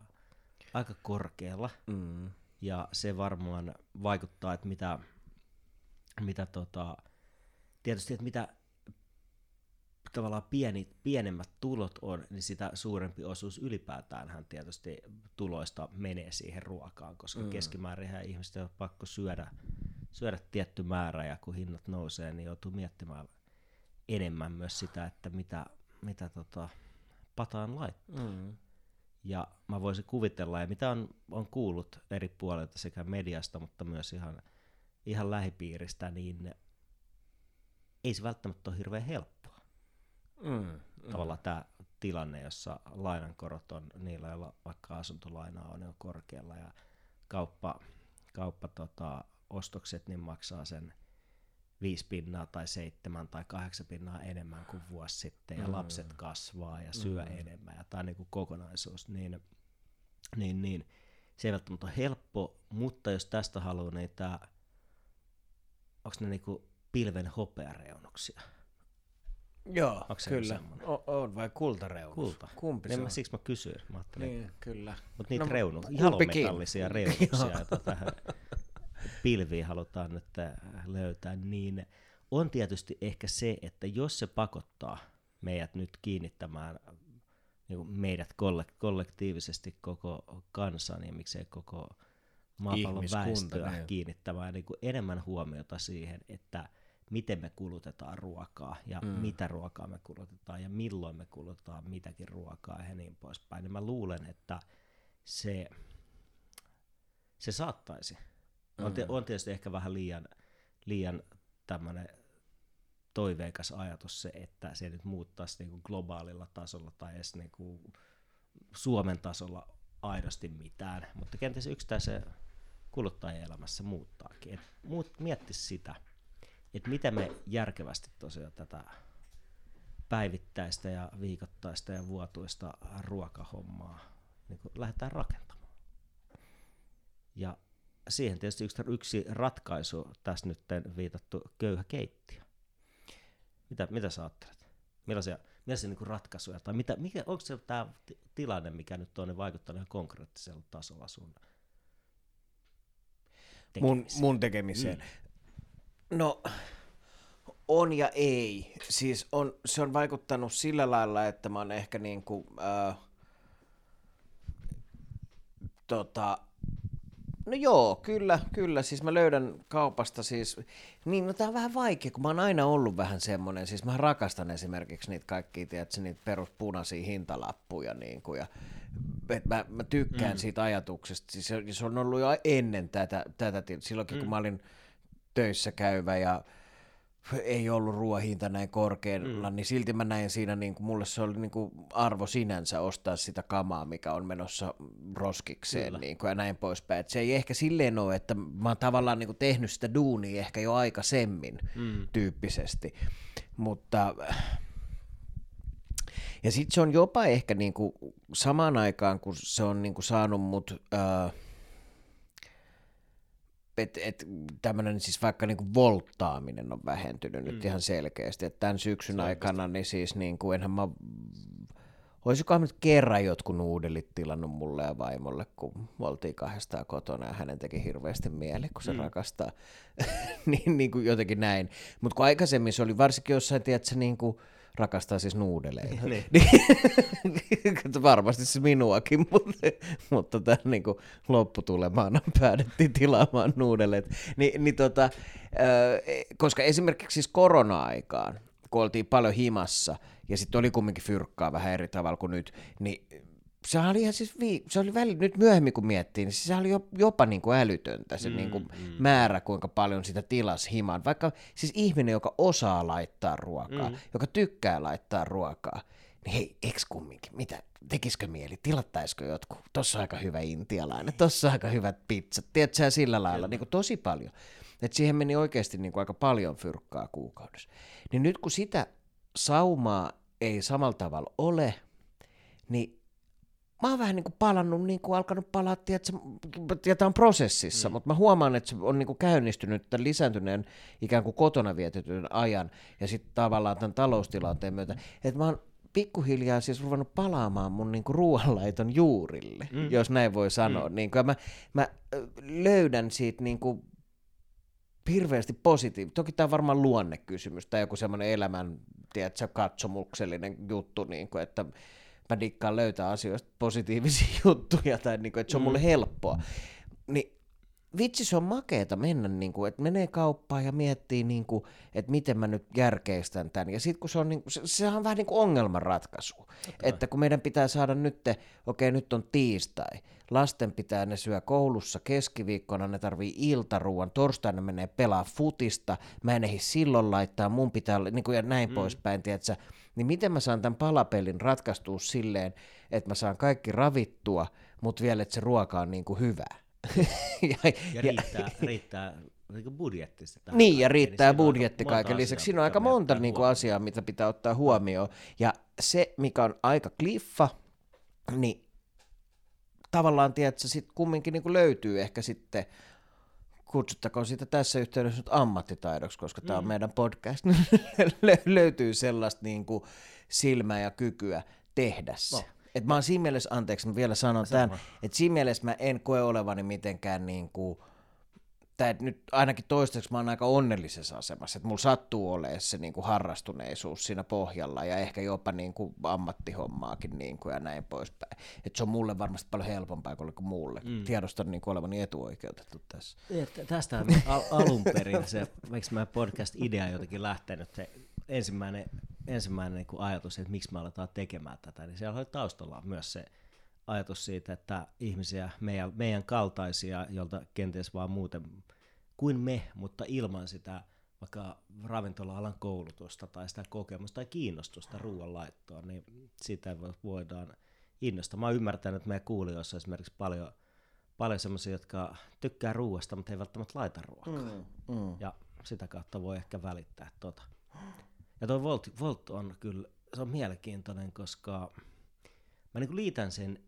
Speaker 2: aika korkealla. Mm. Ja se varmaan vaikuttaa, että mitä, mitä tota, tietysti, että mitä tavallaan pieni, pienemmät tulot on, niin sitä suurempi osuus ylipäätään hän tietysti tuloista menee siihen ruokaan, koska mm. keskimäärin ihmisten on pakko syödä syödä tietty määrä ja kun hinnat nousee, niin joutuu miettimään enemmän myös sitä, että mitä, mitä tota, pataan laittaa. Mm. Ja mä voisin kuvitella, ja mitä on, on kuullut eri puolilta sekä mediasta, mutta myös ihan, ihan lähipiiristä, niin ei se välttämättä ole hirveän helppoa. Mm, mm. Tavallaan tämä tilanne, jossa lainankorot on niillä, joilla vaikka asuntolaina on jo korkealla ja kauppa, kauppa tota, ostokset niin maksaa sen viisi pinnaa tai seitsemän tai kahdeksan pinnaa enemmän kuin vuosi sitten ja mm. lapset kasvaa ja syö mm. enemmän ja tämä on niin kuin kokonaisuus, niin, niin, niin se ei välttämättä ole helppo, mutta jos tästä haluaa, niin tämä, onko ne niin kuin pilven hopeareunuksia?
Speaker 1: Joo, Onko kyllä. On, on, vai kultareunus?
Speaker 2: Kulta.
Speaker 1: Kumpi niin
Speaker 2: se
Speaker 1: on?
Speaker 2: Siksi mä kysyin. Mä
Speaker 1: niin, kyllä.
Speaker 2: Mutta niitä no, reunu, halometallisia reunuksia, [laughs] joita tähän pilviin halutaan nyt löytää, niin on tietysti ehkä se, että jos se pakottaa meidät nyt kiinnittämään niin meidät kollektiivisesti koko kansan ja miksei koko maapallon väestöä niin. kiinnittämään niin kuin enemmän huomiota siihen, että miten me kulutetaan ruokaa ja mm. mitä ruokaa me kulutetaan ja milloin me kulutetaan mitäkin ruokaa ja niin poispäin. Niin mä luulen, että se, se saattaisi. Mm. On, on tietysti ehkä vähän liian, liian tämmöinen toiveikas ajatus se, että se nyt muuttaisi niin kuin globaalilla tasolla tai edes niin kuin Suomen tasolla aidosti mitään, mutta kenties yksittäisen kuluttajien elämässä muuttaakin. Et muut, miettisi sitä, että miten me järkevästi tosiaan tätä päivittäistä ja viikoittaista ja vuotuista ruokahommaa niin lähdetään rakentamaan. Ja siihen tietysti yksi, yksi ratkaisu tässä nyt viitattu köyhä keittiö. Mitä, mitä sä ajattelet? Millaisia, millaisia niin ratkaisuja, tai mitä, mikä, onko se tämä tilanne, mikä nyt on, niin vaikuttanut ihan konkreettisella tasolla sun
Speaker 1: tekemiseen? Mun, mun tekemiseen. Mm. No, on ja ei. Siis on, se on vaikuttanut sillä lailla, että mä oon ehkä niin kuin, äh, tota, No joo, kyllä, kyllä. Siis mä löydän kaupasta siis, niin no tää on vähän vaikea, kun mä oon aina ollut vähän semmonen, siis mä rakastan esimerkiksi niitä kaikkia, tiedätkö, niitä peruspunaisia hintalappuja niin kuin, ja et mä, mä tykkään mm. siitä ajatuksesta, siis se, se on ollut jo ennen tätä, tätä silloinkin mm. kun mä olin töissä käyvä ja ei ollut ruoahinta näin korkealla, mm. niin silti mä näin siinä, niin kuin, mulle se oli niin kuin arvo sinänsä ostaa sitä kamaa, mikä on menossa roskikseen niin kuin, ja näin poispäin. Et se ei ehkä silleen ole, että mä oon tavallaan niin kuin, tehnyt sitä duunia ehkä jo aikaisemmin mm. tyyppisesti, mutta ja sitten se on jopa ehkä niin kuin, samaan aikaan, kun se on niin kuin, saanut mut... Äh, että et, tämmöinen siis vaikka niinku volttaaminen on vähentynyt mm. nyt ihan selkeästi, että tämän syksyn Selkeästi. aikana niin siis niin kuin enhän mä, olisikohan nyt kerran jotkut nuudelit tilannut mulle ja vaimolle, kun me oltiin kahdestaan kotona ja hänen teki hirveästi mieli, kun se mm. rakastaa, [laughs] niin, niin kuin jotenkin näin, mutta kun aikaisemmin se oli varsinkin jossain, tiedätkö, niin kuin, rakastaa siis nuudeleita. [laughs] niin. niin [laughs] varmasti se minuakin, mutta, mutta tämän niin kuin lopputulemaan päädyttiin tilaamaan nuudeleet. Ni, niin tota, koska esimerkiksi siis korona-aikaan, kun oltiin paljon himassa, ja sitten oli kumminkin fyrkkaa vähän eri tavalla kuin nyt, niin se oli ihan siis, vii, se oli väli, nyt myöhemmin kun miettii, niin se oli jopa niin kuin älytöntä se mm, niin kuin mm. määrä, kuinka paljon sitä tilas himaan. Vaikka siis ihminen, joka osaa laittaa ruokaa, mm. joka tykkää laittaa ruokaa, niin hei, eks kumminkin, mitä, tekisikö mieli, tilattaisiko jotkut, tossa on aika hyvä intialainen, tossa on aika hyvät pizzat, tiedätkö sillä lailla, niin kuin tosi paljon. että siihen meni oikeasti niin kuin aika paljon fyrkkaa kuukaudessa. Niin nyt kun sitä saumaa ei samalla tavalla ole, niin mä oon vähän niin kuin palannut, niin kuin alkanut palaa, tiedätkö, ja tämä on prosessissa, mm. mutta mä huomaan, että se on niin kuin käynnistynyt tämän lisääntyneen ikään kuin kotona vietetyn ajan ja sitten tavallaan tämän taloustilanteen myötä, että mä oon pikkuhiljaa siis ruvennut palaamaan mun niinku ruoanlaiton juurille, mm. jos näin voi sanoa. Mm. Niin mä, mä löydän siitä niinku hirveästi positiivista. Toki tämä on varmaan luonnekysymys tai joku semmoinen elämän, tiedätkö, katsomuksellinen juttu, niin kuin, että mä dikkaan löytää asioista positiivisia [laughs] juttuja tai niin kuin, että se on mulle mm. helppoa. Niin vitsi se on makeeta mennä, niin kuin, että menee kauppaan ja miettii, niin kuin, että miten mä nyt järkeistän tämän. Ja sitten kun se on, niin kuin, se, se on vähän niin kuin ongelmanratkaisu. Että kun meidän pitää saada nyt, okei okay, nyt on tiistai, lasten pitää ne syö koulussa keskiviikkona, ne tarvii iltaruuan, torstaina menee pelaa futista, mä en ehdi silloin laittaa, mun pitää, niin kuin, ja näin mm. poispäin, tiedätkö? Niin miten mä saan tämän palapelin ratkaistua silleen, että mä saan kaikki ravittua, mutta vielä, että se ruoka on niin kuin hyvää. [laughs]
Speaker 2: ja, ja, riittää, riittää niin budjetti.
Speaker 1: Niin, [laughs] niin, ja riittää budjetti kaiken lisäksi. Siinä on aika monta niin kuin, asiaa, mitä pitää ottaa huomioon. Ja se, mikä on aika kliffa, niin tavallaan, tiedätkö, sit kumminkin niin kuin löytyy ehkä sitten, kutsuttakoon sitä tässä yhteydessä nyt ammattitaidoksi, koska mm. tämä on meidän podcast, [laughs] löytyy sellaista niin kuin silmää ja kykyä tehdä se. No. Et mä oon siinä mielessä, anteeksi, mä vielä sanon tämän, että siinä mielessä mä en koe olevani mitenkään niin kuin, tai nyt ainakin toistaiseksi mä oon aika onnellisessa asemassa, että mulla sattuu olemaan se niin kuin harrastuneisuus siinä pohjalla ja ehkä jopa niin kuin ammattihommaakin niin kuin ja näin poispäin. Että se on mulle varmasti paljon helpompaa kuin muulle. Mm. Tiedostan niin kuin olevani etuoikeutettu tässä.
Speaker 2: Ja tästä al- alun perin se, miksi mä podcast-idea jotenkin lähtenyt, se ensimmäinen ensimmäinen niin kuin ajatus, että miksi me aletaan tekemään tätä, niin siellä oli taustalla myös se ajatus siitä, että ihmisiä, meidän, meidän kaltaisia, jolta kenties vaan muuten kuin me, mutta ilman sitä vaikka ravintola-alan koulutusta tai sitä kokemusta tai kiinnostusta ruoanlaittoon, niin sitä voidaan innostaa. Mä oon ymmärtänyt, että meidän kuulijoissa on esimerkiksi paljon, paljon sellaisia, jotka tykkää ruoasta, mutta ei välttämättä laita ruokaa. Mm, mm. Ja sitä kautta voi ehkä välittää tuota. Ja tuo Volt, Volt on kyllä, se on mielenkiintoinen, koska mä niin liitän sen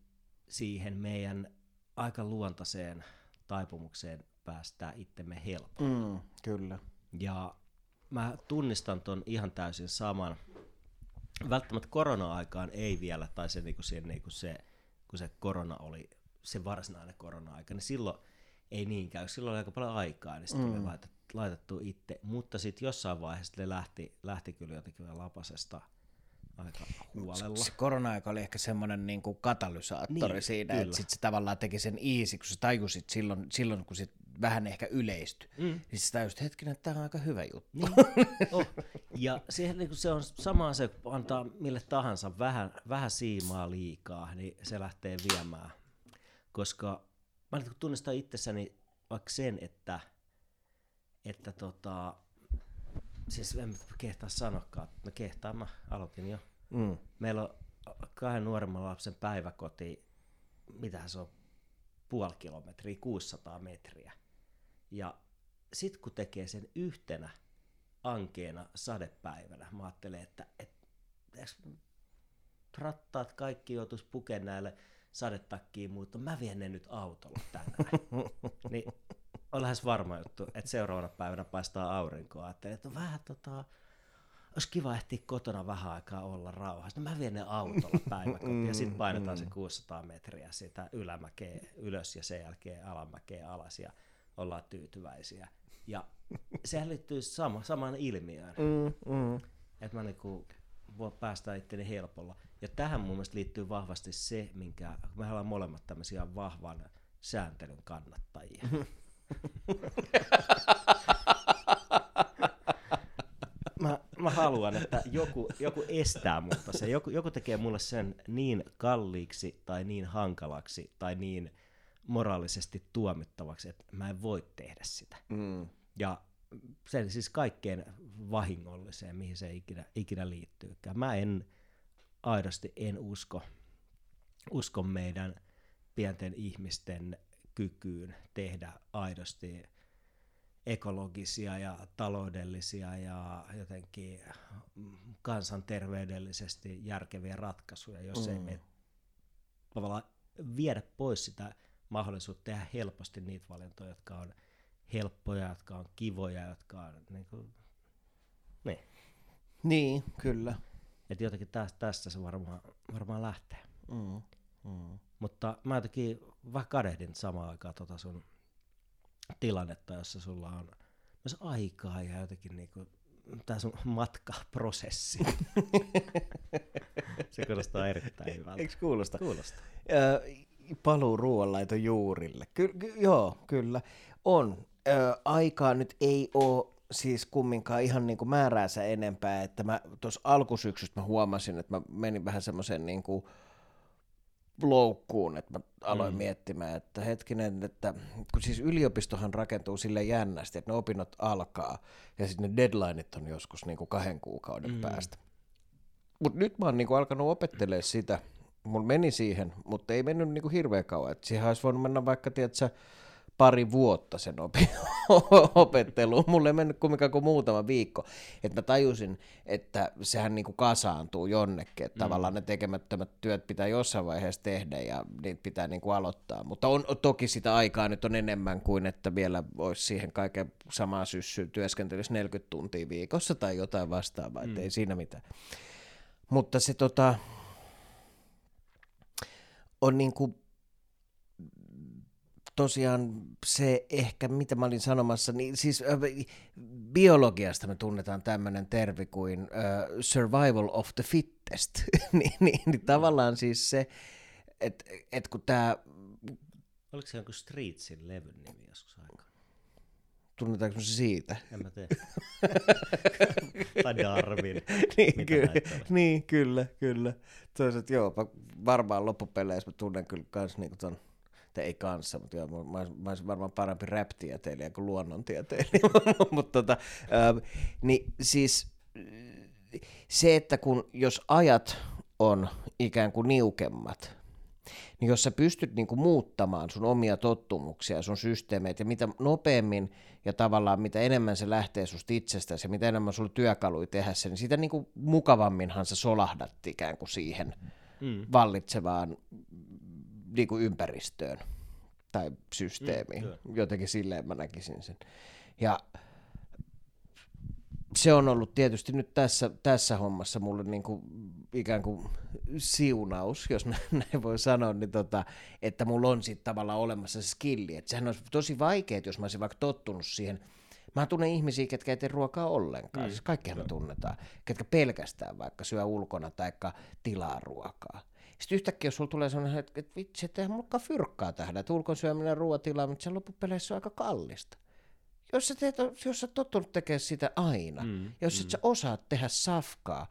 Speaker 2: siihen meidän aika luontaiseen taipumukseen päästää itsemme helpommin.
Speaker 1: Mm, kyllä.
Speaker 2: Ja mä tunnistan ton ihan täysin saman. Välttämättä korona-aikaan ei vielä, tai se, niin kuin se, niin kuin se, kun se korona oli se varsinainen korona-aika, niin silloin ei niin käy. Silloin oli aika paljon aikaa, niin sitten mm. me laitettiin laitettu itse, mutta sitten jossain vaiheessa ne lähti, lähti kyllä jotenkin lapasesta aika huolella.
Speaker 1: Se korona-aika oli ehkä semmoinen niin kuin katalysaattori niin, siinä, kyllä. että sit se tavallaan teki sen easy, kun sä tajusit silloin, silloin kun sit vähän ehkä yleistyi, mm. niin sä tajusit hetkinen, että tämä on aika hyvä juttu. Niin. [laughs]
Speaker 2: Oh. Ja siihen, niin se on sama se, kun antaa mille tahansa vähän, vähän siimaa liikaa, niin se lähtee viemään. Koska mä tunnistan itsessäni vaikka sen, että – että tota, siis en kehtaa sanokaan, no kehtaa mä aloitin jo. Mm. Meillä on kahden nuoremman lapsen päiväkoti, mitä se on, puoli kilometriä, 600 metriä. Ja sit kun tekee sen yhtenä ankeena sadepäivänä, mä ajattelen, että, että rattaat kaikki joutuisi pukemaan näille sadetakkiin, mutta mä vien ne nyt autolla tänään. [laughs] niin on lähes varma juttu, että seuraavana päivänä paistaa aurinkoa. Ajattelin, että on vähän tota, olisi kiva ehtiä kotona vähän aikaa olla rauhassa. No mä vien ne autolla päiväkotiin ja sitten painetaan se 600 metriä sitä ylämäkeä ylös ja sen jälkeen alamäkeä alas ja ollaan tyytyväisiä. Ja sehän liittyy sama, samaan ilmiöön. Mm, mm. Että mä niinku voin päästä itteni helpolla. Ja tähän mun mielestä liittyy vahvasti se, minkä me ollaan molemmat tämmöisiä vahvan sääntelyn kannattajia. [laughs] mä, haluan, että joku, joku estää mutta se. Joku, joku tekee mulle sen niin kalliiksi tai niin hankalaksi tai niin moraalisesti tuomittavaksi, että mä en voi tehdä sitä. Mm. Ja se siis kaikkein vahingolliseen, mihin se ikinä, ikinä liittyykään. Mä en aidosti en usko, usko meidän pienten ihmisten kykyyn tehdä aidosti ekologisia ja taloudellisia ja jotenkin kansanterveydellisesti järkeviä ratkaisuja, jos mm. ei me tavallaan viedä pois sitä mahdollisuutta tehdä helposti niitä valintoja, jotka on helppoja, jotka on kivoja, jotka on niin kuin,
Speaker 1: niin. Niin, kyllä.
Speaker 2: Että jotenkin tästä, tästä se varmaan, varmaan lähtee. Mm. Mm. Mutta mä jotenkin vähän kadehdin samaan aikaan tota sun tilannetta, jossa sulla on myös aikaa ja jotenkin niinku, tämä sun matkaprosessi. [laughs] se kuulostaa erittäin hyvältä.
Speaker 1: Eikö kuulosta?
Speaker 2: Kuulostaa.
Speaker 1: Öö, paluu ruoanlaiton juurille. Ky- ky- joo, kyllä. On. Ö, aikaa nyt ei ole siis kumminkaan ihan niin kuin määräänsä enempää, että mä tuossa alkusyksystä mä huomasin, että mä menin vähän semmoisen niin kuin loukkuun, että mä aloin mm. miettimään, että hetkinen, että kun siis yliopistohan rakentuu sille jännästi, että ne opinnot alkaa ja sitten ne deadlineit on joskus niin kuin kahden kuukauden mm. päästä. Mutta nyt mä oon niin kuin alkanut opettelemaan sitä, mun meni siihen, mutta ei mennyt niin kuin hirveän kauan, että siihen olisi voinut mennä vaikka, tiedätkö, pari vuotta sen [laughs] opetteluun. Mulle ei mennyt kumminkaan kuin muutama viikko. Että mä tajusin, että sehän niinku kasaantuu jonnekin. Että mm. tavallaan ne tekemättömät työt pitää jossain vaiheessa tehdä ja niitä pitää niinku aloittaa. Mutta on, toki sitä aikaa nyt on enemmän kuin, että vielä olisi siihen kaiken samaa syssyyn työskentelisi 40 tuntia viikossa tai jotain vastaavaa. Mm. Että ei siinä mitään. Mutta se tota, on niinku tosiaan se ehkä, mitä mä olin sanomassa, niin siis biologiasta me tunnetaan tämmöinen tervi kuin äh, survival of the fittest, [laughs] niin, niin, niin tavallaan siis se, että et kun tämä...
Speaker 2: Oliko se jonkun Streetsin levyn nimi joskus aikaa?
Speaker 1: Tunnetaanko se siitä?
Speaker 2: En mä tee. [laughs] tai Darwin. [laughs]
Speaker 1: niin, kyllä, niin, kyllä, kyllä. Toisaalta joo, varmaan loppupeleissä mä tunnen kyllä kans niinku ton tai ei kanssa, mutta joo, mä, mä olisin varmaan parempi rap-tieteilijä kuin luonnontieteilijä. [laughs] mutta tota, äh, niin siis se, että kun jos ajat on ikään kuin niukemmat, niin jos sä pystyt niin kuin muuttamaan sun omia tottumuksia, sun systeemeitä, ja mitä nopeammin ja tavallaan mitä enemmän se lähtee susta itsestäsi ja mitä enemmän sulla työkaluja tehdä sen, niin sitä niin kuin mukavamminhan sä solahdat ikään kuin siihen mm. vallitsevaan niin kuin ympäristöön tai systeemiin. Mm, Jotenkin silleen mä näkisin sen. Ja se on ollut tietysti nyt tässä, tässä hommassa mulle niin kuin ikään kuin siunaus, jos [laughs] näin voi sanoa, niin tota, että mulla on sitten tavallaan olemassa se skilli. Että sehän olisi tosi vaikea, jos mä olisin vaikka tottunut siihen. Mä tunnen ihmisiä, ketkä ei tee ruokaa ollenkaan. Mm. Siis kaikkihan me tunnetaan. Ketkä pelkästään vaikka syö ulkona tai tilaa ruokaa. Sitten yhtäkkiä, jos sulla tulee sellainen, että, että vitsi, että eihän mullakaan fyrkkaa tähän, että ulkon syöminen ruoatila, mutta se loppupeleissä on aika kallista. Jos sä, teet, jos sä tottunut tekemään sitä aina, mm, ja jos mm. et sä osaat tehdä safkaa,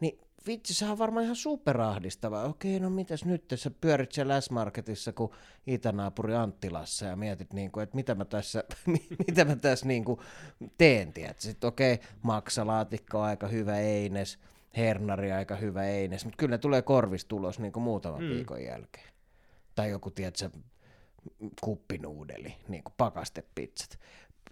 Speaker 1: niin vitsi, se on varmaan ihan superahdistavaa. Okei, no mitäs nyt, sä pyörit siellä S-Marketissa kuin itänaapuri Anttilassa ja mietit, niin kuin, että mitä mä tässä, [laughs] mitä mä tässä niin kuin teen, Sitten okei, maksalaatikko on aika hyvä eines, hernari aika hyvä eines, mutta kyllä ne tulee korvistulos niin kuin muutaman mm. viikon jälkeen. Tai joku, tiedätkö, kuppinuudeli, niin kuin pakastepizzat.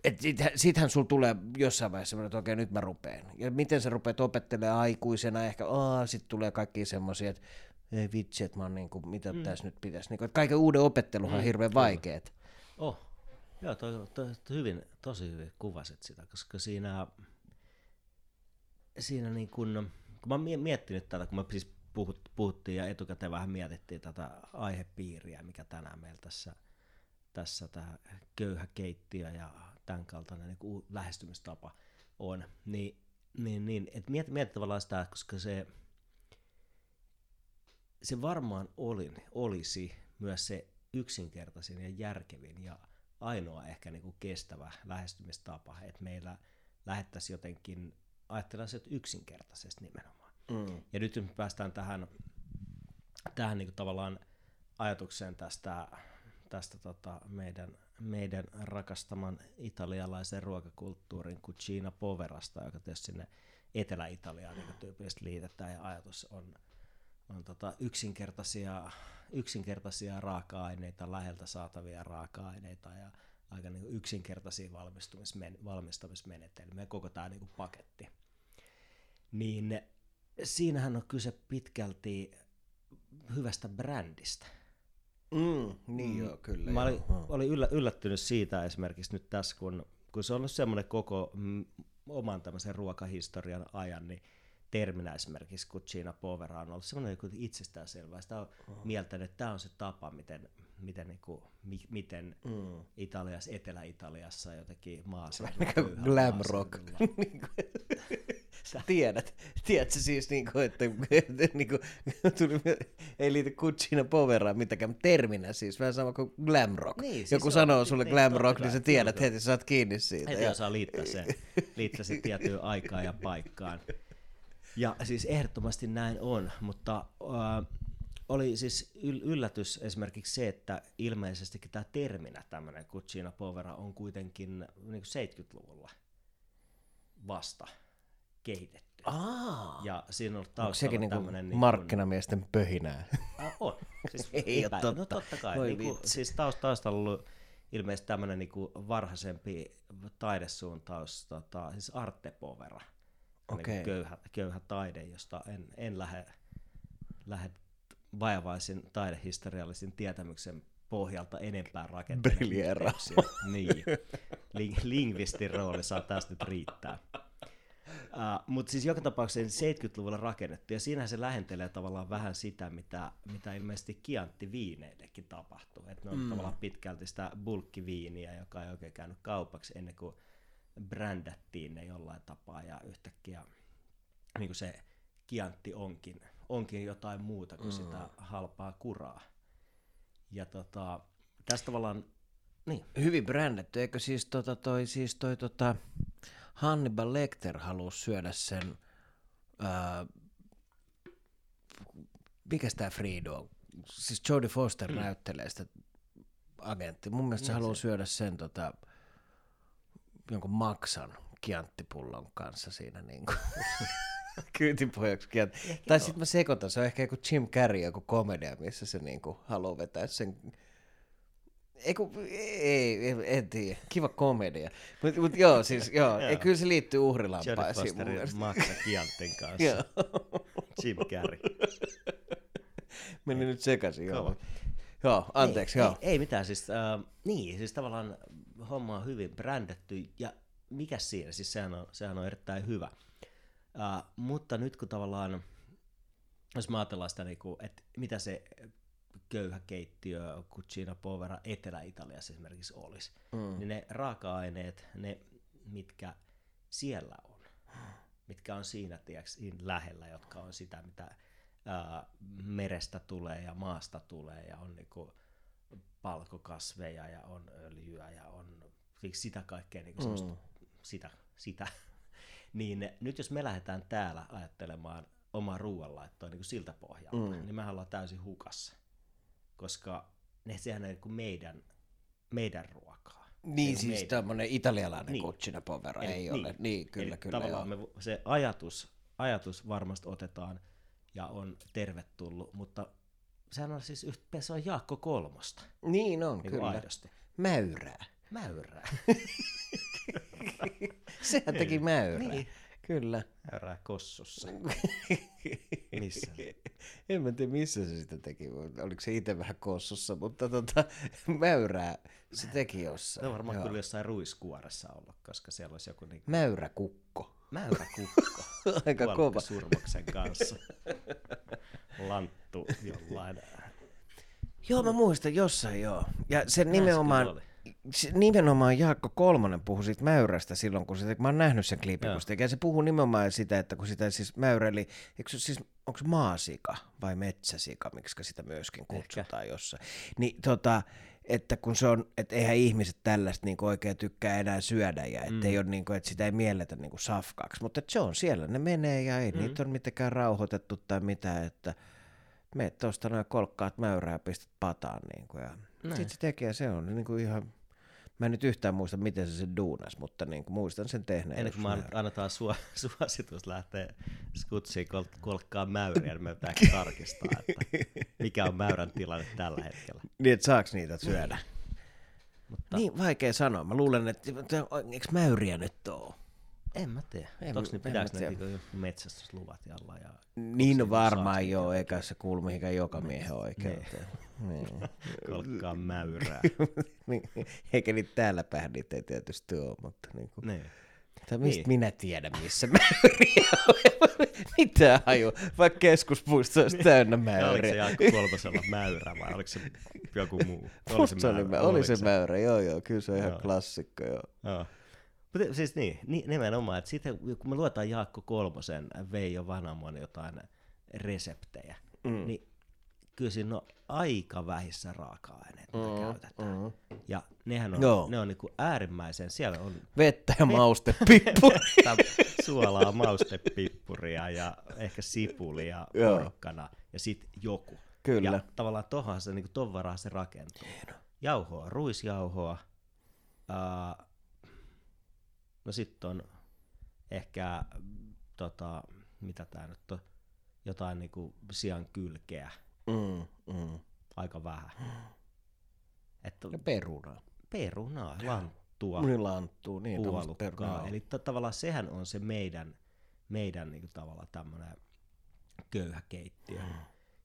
Speaker 1: Et sit, sittenhän sulla tulee jossain vaiheessa että okei, nyt mä rupeen. Ja miten sä rupeat opettelemaan aikuisena, ehkä sitten tulee kaikki semmoisia, että ei vitsi, että mä oon niin kuin, mitä mm. tässä nyt pitäisi. Niin kuin, kaiken uuden opetteluhan on mm, hirveän vaikeet.
Speaker 2: Oh, joo, toi, toi, toi, hyvin, tosi hyvin kuvasit sitä, koska siinä, siinä niin kuin, kun mä oon miettinyt tätä, kun me siis puhut, puhuttiin ja etukäteen vähän mietittiin tätä aihepiiriä, mikä tänään meillä tässä, tässä tämä köyhä keittiö ja tämän kaltainen niin kuin lähestymistapa on, niin, niin, niin että miet, miet tavallaan sitä, koska se, se varmaan oli, olisi myös se yksinkertaisin ja järkevin ja ainoa ehkä niin kuin kestävä lähestymistapa, että meillä lähettäisiin jotenkin ajattelee asiat yksinkertaisesti nimenomaan. Mm. Ja nyt me päästään tähän, tähän niin kuin tavallaan ajatukseen tästä, tästä tota meidän, meidän rakastaman italialaisen ruokakulttuurin Cucina Poverasta, joka tietysti sinne Etelä-Italiaan niin tyypillisesti liitetään, ja ajatus on, on tota yksinkertaisia, yksinkertaisia raaka-aineita, läheltä saatavia raaka-aineita, ja aika niin yksinkertaisia valmistamismenetelmiä, koko tämä niin paketti niin siinähän on kyse pitkälti hyvästä brändistä.
Speaker 1: Mm, niin mm. joo, kyllä.
Speaker 2: Mä olin, joo. olin yllä, yllättynyt siitä esimerkiksi nyt tässä, kun, kun se on ollut semmoinen koko mm, oman tämmöisen ruokahistorian ajan, niin terminä esimerkiksi Cucina Povera on ollut semmoinen joku itsestäänselvä. Sitä on oh. mieltänyt, että tämä on se tapa, miten, miten, niin kuin, mi, miten mm. Italiassa, Etelä-Italiassa jotenkin maaseudulla.
Speaker 1: Glam rock. [laughs] [laughs] Sä tiedät. Tiedätkö siis, niin kuin, että, [laughs] niin kuin, tuli, ei liity Cucina Poveraan mitäkään, mutta terminä siis, vähän sama kuin glam rock. Niin, siis Joku sanoo sulle niin, glam rock, niin sä tiedät kyllä. heti, sä saat kiinni siitä.
Speaker 2: Heti ja... osaa liittää sen, liittää sen tiettyyn [laughs] aikaan ja paikkaan. Ja siis ehdottomasti näin on, mutta äh, oli siis yllätys esimerkiksi se, että ilmeisesti tämä terminä, tämmöinen Cucina Povera, on kuitenkin niin 70-luvulla vasta kehitetty.
Speaker 1: Aa,
Speaker 2: ja siinä on taustalla
Speaker 1: sekin
Speaker 2: niinku
Speaker 1: niin markkinamiesten pöhinää?
Speaker 2: On. Siis [laughs] Ei totta. No totta kai. Voi niin kuin, siis taustalla on ollut ilmeisesti tämmöinen niin varhaisempi taidesuuntaus, tota, siis Arte Povera. Okay. Niin köyhä, köyhä taide, josta en, en lähde, lähde vajavaisin taidehistoriallisen tietämyksen pohjalta enempää rakentamaan. Niin. Lingvistin rooli saa tästä nyt riittää. Uh, Mutta siis joka tapauksessa 70-luvulla rakennettu, ja siinähän se lähentelee tavallaan vähän sitä, mitä, mitä ilmeisesti kianttiviineillekin tapahtuu. Että ne on mm. tavallaan pitkälti sitä bulkkiviiniä, joka ei oikein käynyt kaupaksi ennen kuin brändättiin ne jollain tapaa, ja yhtäkkiä niin kuin se kiantti onkin, onkin jotain muuta kuin mm. sitä halpaa kuraa. Ja tota, tästä tavallaan, niin.
Speaker 1: Hyvin brändetty, eikö siis tota toi, siis toi tota, Hannibal Lecter halusi syödä sen, ää, mikä tämä Frido on? Siis Jodie Foster mm. näyttelee sitä agentti. Mun mielestä se niin haluaa syödä sen tota, jonkun maksan kianttipullon kanssa siinä niin kuin. [laughs] kyytipojaksi kieltä. Tai sitten mä sekoitan, se on ehkä joku Jim Carrey, joku komedia, missä se niinku haluaa vetää sen ei, ei, ei, en tiedä. Kiva komedia. Mutta mut joo, siis [laughs] joo, ei, kyllä se liittyy uhrilampaisiin.
Speaker 2: Jodie Fosterin Maxa Kianten kanssa. Jim Carrey. [laughs]
Speaker 1: Meni nyt sekaisin, joo. Joo, anteeksi,
Speaker 2: ei,
Speaker 1: joo.
Speaker 2: Ei, ei mitään, siis, äh, niin, siis tavallaan homma on hyvin brändätty, ja mikä siinä, siis sehän on, sehän on erittäin hyvä. Uh, mutta nyt kun tavallaan, jos mä ajatellaan sitä, niin kuin, että mitä se köyhä keittiö Cucina Povera Etelä-Italiassa esimerkiksi olisi, mm. niin ne raaka-aineet, ne mitkä siellä on, mitkä on siinä, tiiäks, lähellä, jotka on sitä, mitä ää, merestä tulee ja maasta tulee ja on niinku palkokasveja ja on öljyä ja on sitä kaikkea niinku mm. sitä, sitä [laughs] niin nyt jos me lähdetään täällä ajattelemaan omaa ruoanlaittoa niin kuin siltä pohjalta, mm. niin me ollaan täysin hukassa. Koska ne, sehän on niin meidän, meidän ruokaa.
Speaker 1: Niin, siis meidän. tämmöinen italialainen niin. cucina povera ei niin. ole. Niin, kyllä, Eli kyllä.
Speaker 2: Tavallaan me, se ajatus, ajatus varmasti otetaan ja on tervetullut, mutta sehän on siis yhtä, se on Jaakko Kolmosta.
Speaker 1: Niin on, niin kyllä. Aidosti. Mäyrää.
Speaker 2: Mäyrää. [laughs]
Speaker 1: Sehän teki mäyrää. Niin. Kyllä.
Speaker 2: Mäyrää kossussa. [laughs] missä?
Speaker 1: En mä tiedä, missä se sitä teki. Oliko se itse vähän kossussa, mutta tota, mäyrää se teki jossain.
Speaker 2: No varmaan Joo. kyllä jossain ruiskuoressa ollut, koska siellä olisi joku... Niin...
Speaker 1: Mäyräkukko.
Speaker 2: Mäyräkukko. [laughs]
Speaker 1: Aika kova.
Speaker 2: surmaksen kanssa. Lanttu jollain.
Speaker 1: Joo, mä muistan jossain joo. Ja se nimenomaan, nimenomaan Jaakko Kolmonen puhui siitä mäyrästä silloin, kun sitä, mä oon nähnyt sen klipin, kun sitä, se puhuu nimenomaan sitä, että kun sitä siis mäyräili, eikö siis, onko maasika vai metsäsika, miksi sitä myöskin kutsutaan Ehkä. jossain, niin tota, että kun se on, että eihän ihmiset tällaista niin oikein tykkää enää syödä ja että, mm. ei ole, niin kuin, että sitä ei mielletä niin kuin safkaksi, mutta se on siellä, ne menee ja ei mm. niitä ole mitenkään rauhoitettu tai mitään, että me tuosta noin kolkkaat mäyrää ja pistät pataan niin kuin, ja sitten se tekee, se on niin kuin ihan Mä en nyt yhtään muista, miten se se duunas, mutta niin kuin muistan sen tehneen.
Speaker 2: Ennen kuin mä annetaan su- [laughs] suositus lähteä skutsiin kol- kolkkaa mäyriä, niin me pitää tarkistaa, että mikä on mäyrän tilanne tällä hetkellä.
Speaker 1: Niin, että saaks niitä syödä? Mutta... Niin, vaikea sanoa. Mä luulen, että eikö mäyriä nyt ole?
Speaker 2: En mä tiedä. En, Onko ne pitääkö ne niinku metsästysluvat jalla? Ja
Speaker 1: niin varmaan joo, eikä se kuulu mihinkään joka miehen oikeuteen.
Speaker 2: Niin. [laughs] Kolkkaa mäyrää. [laughs]
Speaker 1: Niin, eikä niitä täällä päin niitä ei tietysti ole, mutta niin kuin... Niin. Tai mistä niin. minä tiedän, missä mäyriä on? [laughs] Mitä haju? Vaikka keskuspuisto olisi täynnä mäyriä.
Speaker 2: Oliko se Jaakko Kolmosella mäyrä vai oliko se joku muu?
Speaker 1: Oli se, mäyrä, oli se mäyrä, joo joo, kyllä se on ihan klassikko joo. joo.
Speaker 2: Mutta siis niin, nimenomaan, että sitten kun me luetaan Jaakko Kolmosen Veijo Vanamon jotain reseptejä, mm. niin kyllä siinä on aika vähissä raaka-aineita, mm, käytetään. Mm. Ja nehän on, Joo. ne on niinku äärimmäisen, siellä on...
Speaker 1: Vettä ja maustepippuria.
Speaker 2: suolaa, maustepippuria ja ehkä sipulia, porkkana ja sitten joku.
Speaker 1: Kyllä.
Speaker 2: Ja tavallaan tohon se, niinku ton se rakentuu. Jauhoa, ruisjauhoa, uh, no sitten on ehkä, tota, mitä tää nyt on, jotain niinku sian kylkeä, Mm, mm. Aika vähän.
Speaker 1: Että ja perunaa.
Speaker 2: Perunaa, lanttua.
Speaker 1: Niin lanttua, niin
Speaker 2: puolukkaa. Eli to, tavallaan sehän on se meidän, meidän niin kuin, tavallaan tämmöinen köyhä keittiö. Mm.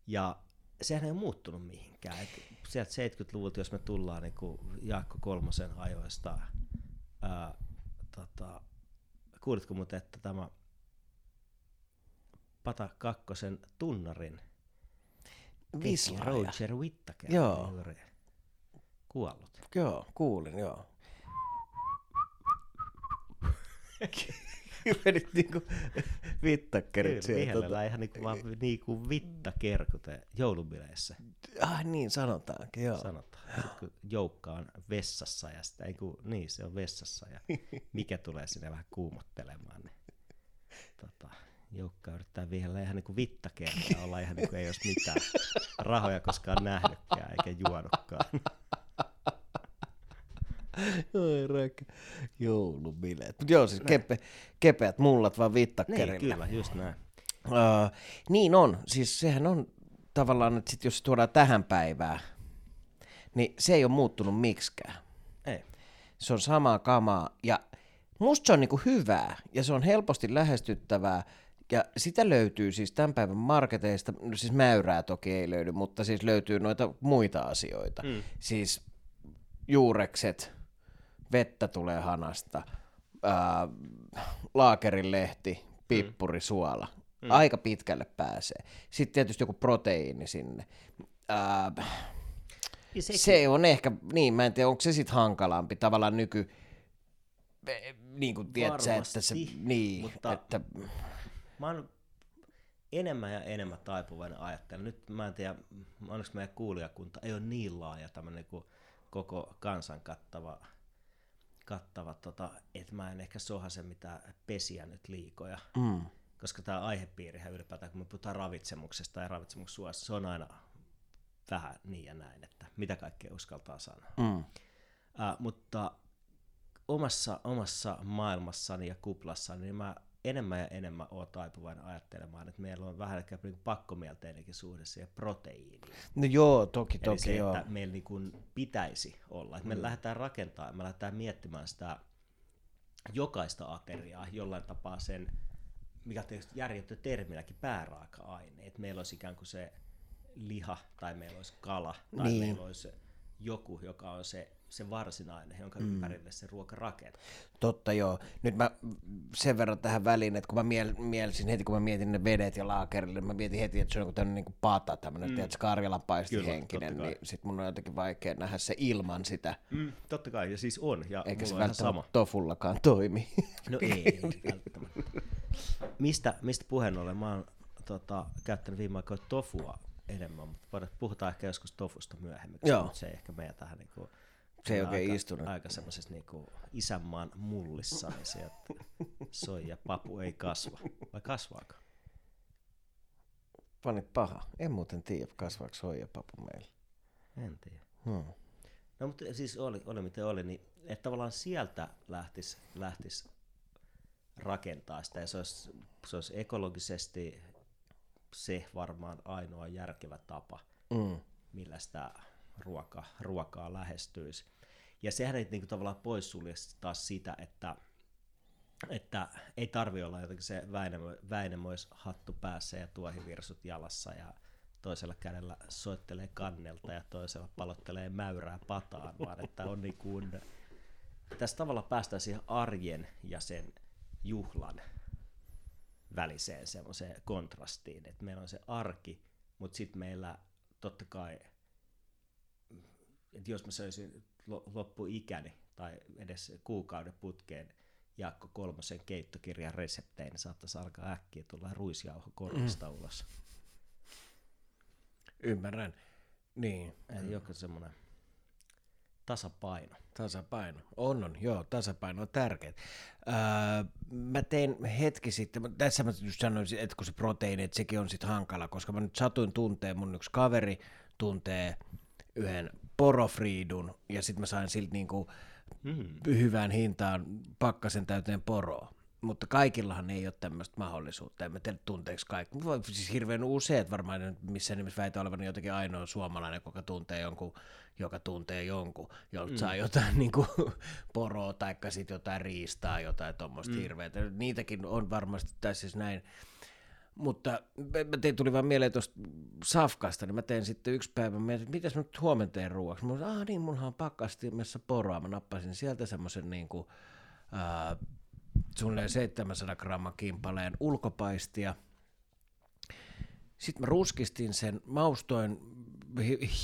Speaker 2: Ja sehän ei ole muuttunut mihinkään. Et sieltä 70-luvulta, jos me tullaan niin kuin Jaakko Kolmosen ajoista, ää, tota, kuulitko muuten, että tämä Pata Kakkosen tunnarin
Speaker 1: Vislaaja.
Speaker 2: Roger Whittaker
Speaker 1: joo.
Speaker 2: juuri kuollut.
Speaker 1: Joo, kuulin, joo. [laughs] [laughs] Menit niinku vittakerit
Speaker 2: sieltä. Vihellä ihan niinku, vaan niinku vittaker, kuten joulubileissä.
Speaker 1: Ah niin, sanotaankin, joo.
Speaker 2: Sanotaan. Sitten kun joukka on vessassa ja sitä, kun, niin se on vessassa ja [laughs] mikä tulee sinne vähän kuumottelemaan, niin tota, Joukka yrittää vihellä ihan niin kuin vittakertaa olla ihan niin kuin ei olisi mitään rahoja koskaan nähnytkään eikä juonutkaan. [laughs] [laughs]
Speaker 1: Oi räkkä. Joulubileet. Mutta joo, siis kepe, kepeät mullat vaan vittakerille.
Speaker 2: Niin, kyllä, just näin. Uh,
Speaker 1: niin on. Siis sehän on tavallaan, että sit jos se tuodaan tähän päivään, niin se ei ole muuttunut miksikään.
Speaker 2: Ei.
Speaker 1: Se on samaa kamaa ja musta se on niinku hyvää ja se on helposti lähestyttävää ja sitä löytyy siis tämän päivän marketeista, no siis mäyrää toki ei löydy, mutta siis löytyy noita muita asioita. Mm. Siis juurekset, vettä tulee hanasta, ää, laakerin lehti, pippuri, mm. suola. Mm. Aika pitkälle pääsee. Sitten tietysti joku proteiini sinne. Ää, se on ehkä, niin mä en tiedä, onko se sitten hankalampi tavallaan nyky, niin kuin tiedät että se, niin, mutta... että
Speaker 2: mä oon enemmän ja enemmän taipuvainen ajattelen. Nyt mä en tiedä, onneksi meidän kuulijakunta ei ole niin laaja tämmöinen kuin koko kansan kattava, kattava tota, että mä en ehkä sohase mitään pesiä nyt liikoja. Mm. Koska tämä aihepiirihän ylipäätään, kun me puhutaan ravitsemuksesta ja ravitsemussuojasta, se on aina vähän niin ja näin, että mitä kaikkea uskaltaa sanoa. Mm. Uh, mutta omassa, omassa maailmassani ja kuplassani, niin mä enemmän ja enemmän ole taipuvainen ajattelemaan, että meillä on vähän ehkä niin pakkomielteinenkin suhde siihen proteiiniin.
Speaker 1: No joo, toki,
Speaker 2: Eli
Speaker 1: toki
Speaker 2: se,
Speaker 1: joo.
Speaker 2: että meillä niin kuin pitäisi olla. Että me mm. lähdetään rakentamaan, me lähdetään miettimään sitä jokaista ateriaa jollain tapaa sen, mikä tietysti järjetty terminäkin, pääraaka-aine. Että meillä olisi ikään kuin se liha, tai meillä olisi kala, tai niin. meillä olisi joku, joka on se se varsinainen, jonka mm. ympärille se ruoka rakentuu.
Speaker 1: Totta joo. Nyt mä sen verran tähän väliin, että kun mä miel, mielsin heti, kun mä mietin ne vedet ja laakerille, mä mietin heti, että se on tämmöinen niin pata, tämmöinen, mm. tiedätkö, Karjalan paistihenkinen, niin sit mun on jotenkin vaikea nähdä se ilman sitä.
Speaker 2: Mm, totta kai, ja siis on, ja
Speaker 1: Eikä
Speaker 2: se
Speaker 1: välttämättä
Speaker 2: sama.
Speaker 1: tofullakaan toimi.
Speaker 2: No ei, ei välttämättä. Mistä, mistä puheen ollen? Mä oon tota, käyttänyt viime aikoina tofua enemmän, mutta puhutaan ehkä joskus tofusta myöhemmin, koska se ei ehkä meidän tähän niin kuin
Speaker 1: se ei oikein aika, istunut.
Speaker 2: Aika semmoisessa niinku isänmaan mullissa, niin sieltä soi ja papu ei kasva. Vai kasvaako?
Speaker 1: Panit paha. En muuten tiedä, kasvaako papu meillä.
Speaker 2: En tiedä. Hmm. No mutta siis oli, oli miten oli, niin että tavallaan sieltä lähtisi lähtis rakentaa sitä ja se olisi, se olisi ekologisesti se varmaan ainoa järkevä tapa, mm. millä sitä ruoka, ruokaa lähestyisi. Ja sehän ei niinku tavallaan poissulje taas sitä, että, että ei tarvi olla jotenkin se Väinämö, hattu päässä ja tuohivirsut jalassa ja toisella kädellä soittelee kannelta ja toisella palottelee mäyrää pataan, vaan että on niin kuin, tässä tavalla päästään siihen arjen ja sen juhlan väliseen semmoiseen kontrastiin, että meillä on se arki, mutta sitten meillä totta kai, että jos mä söisin loppuikäni tai edes kuukauden putkeen Jaakko Kolmosen keittokirjan resepteihin, niin saattaisi alkaa äkkiä tulla ruisjauho korvista mm. ulos.
Speaker 1: Ymmärrän. Niin.
Speaker 2: Eli joku semmoinen tasapaino.
Speaker 1: Tasapaino. On, on. Joo, tasapaino on tärkeä. Öö, mä tein hetki sitten, tässä mä just sanoin, että kun se proteiini, että sekin on sitten hankala, koska mä nyt satuin tuntee, mun yksi kaveri tuntee yhden porofriidun, ja sitten mä sain siltä niinku mm. hyvään hintaan pakkasen täyteen poroa mutta kaikillahan ei ole tämmöistä mahdollisuutta. En mä tiedä tunteeko kaikki. Siis hirveän useat varmaan missä nimessä väitä olevan jotenkin ainoa suomalainen, joka tuntee jonkun, joka tuntee jonkun, jolta mm. saa jotain [laughs] niin kuin, poroa tai sitten jotain riistaa, jotain tuommoista mm. hirveätä. Niitäkin on varmasti, tai siis näin. Mutta mä tein, tuli vaan mieleen tuosta safkasta, niin mä tein sitten yksi päivä, että mitäs mä nyt huomenna teen ruoaksi. Mä olin, ah niin, mullahan on pakkastimessa poroa. Mä nappasin sieltä semmoisen niin kuin, äh, suunnilleen 700 gramman kimpaleen ulkopaistia. Sitten mä ruskistin sen, maustoin,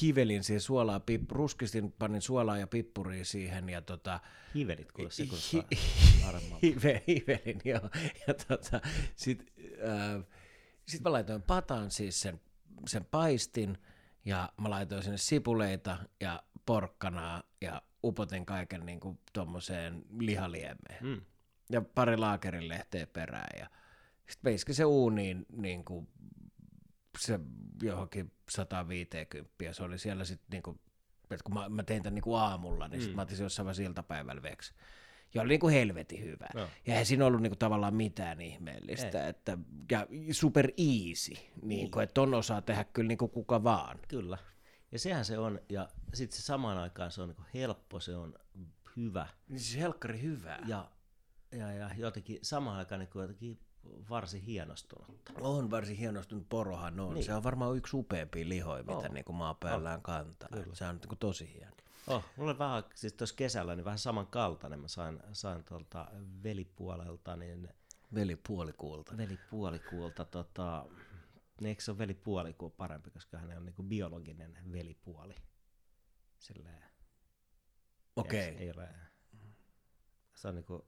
Speaker 1: hivelin siihen suolaa, pip, ruskistin, panin suolaa ja pippuria siihen. Ja tota,
Speaker 2: Hivelit, kun se
Speaker 1: hi, hive, Hivelin, joo. Ja tota, sitten äh, sit mä laitoin pataan siis sen, sen paistin, ja mä laitoin sinne sipuleita ja porkkanaa, ja upotin kaiken niin kuin tuommoiseen lihaliemeen. Mm ja pari laakerilehteä perään ja sitten veiski se uuniin niin kuin se johonkin 150 ja se oli siellä sitten niin kuin, että kun mä, mä tein tämän niin kuin aamulla, niin mm. sitten mä otin jossain vaiheessa iltapäivällä veksi. Ja oli niin kuin helvetin hyvä. No. Ja eihän siinä ollut niin kuin tavallaan mitään ihmeellistä. Että, ja super easy, niin niin. Kuin, että ton osaa tehdä kyllä niin kuin kuka vaan.
Speaker 2: Kyllä. Ja sehän se on, ja sitten se samaan aikaan se on niin helppo, se on hyvä.
Speaker 1: Niin siis helkkari hyvä.
Speaker 2: Ja ja, ja jotenkin samaan aikaan niin jotenkin varsin hienostunut.
Speaker 1: On varsin hienostunut porohan on. Niin. Se on varmaan yksi upeampia lihoja, mitä niin kuin maapäällään oh. kantaa. Kyllä. Se on niin kuin tosi hieno.
Speaker 2: Oh, mulla vähän, siis tuossa kesällä niin vähän samankaltainen. Mä sain, sain tuolta velipuolelta, niin...
Speaker 1: Velipuolikuulta.
Speaker 2: Velipuolikuulta, tota... Niin eikö se ole velipuolikuu parempi, koska hän on niin kuin biologinen velipuoli. Silleen...
Speaker 1: Okei. Okay.
Speaker 2: Ei, ole... Se on niin kuin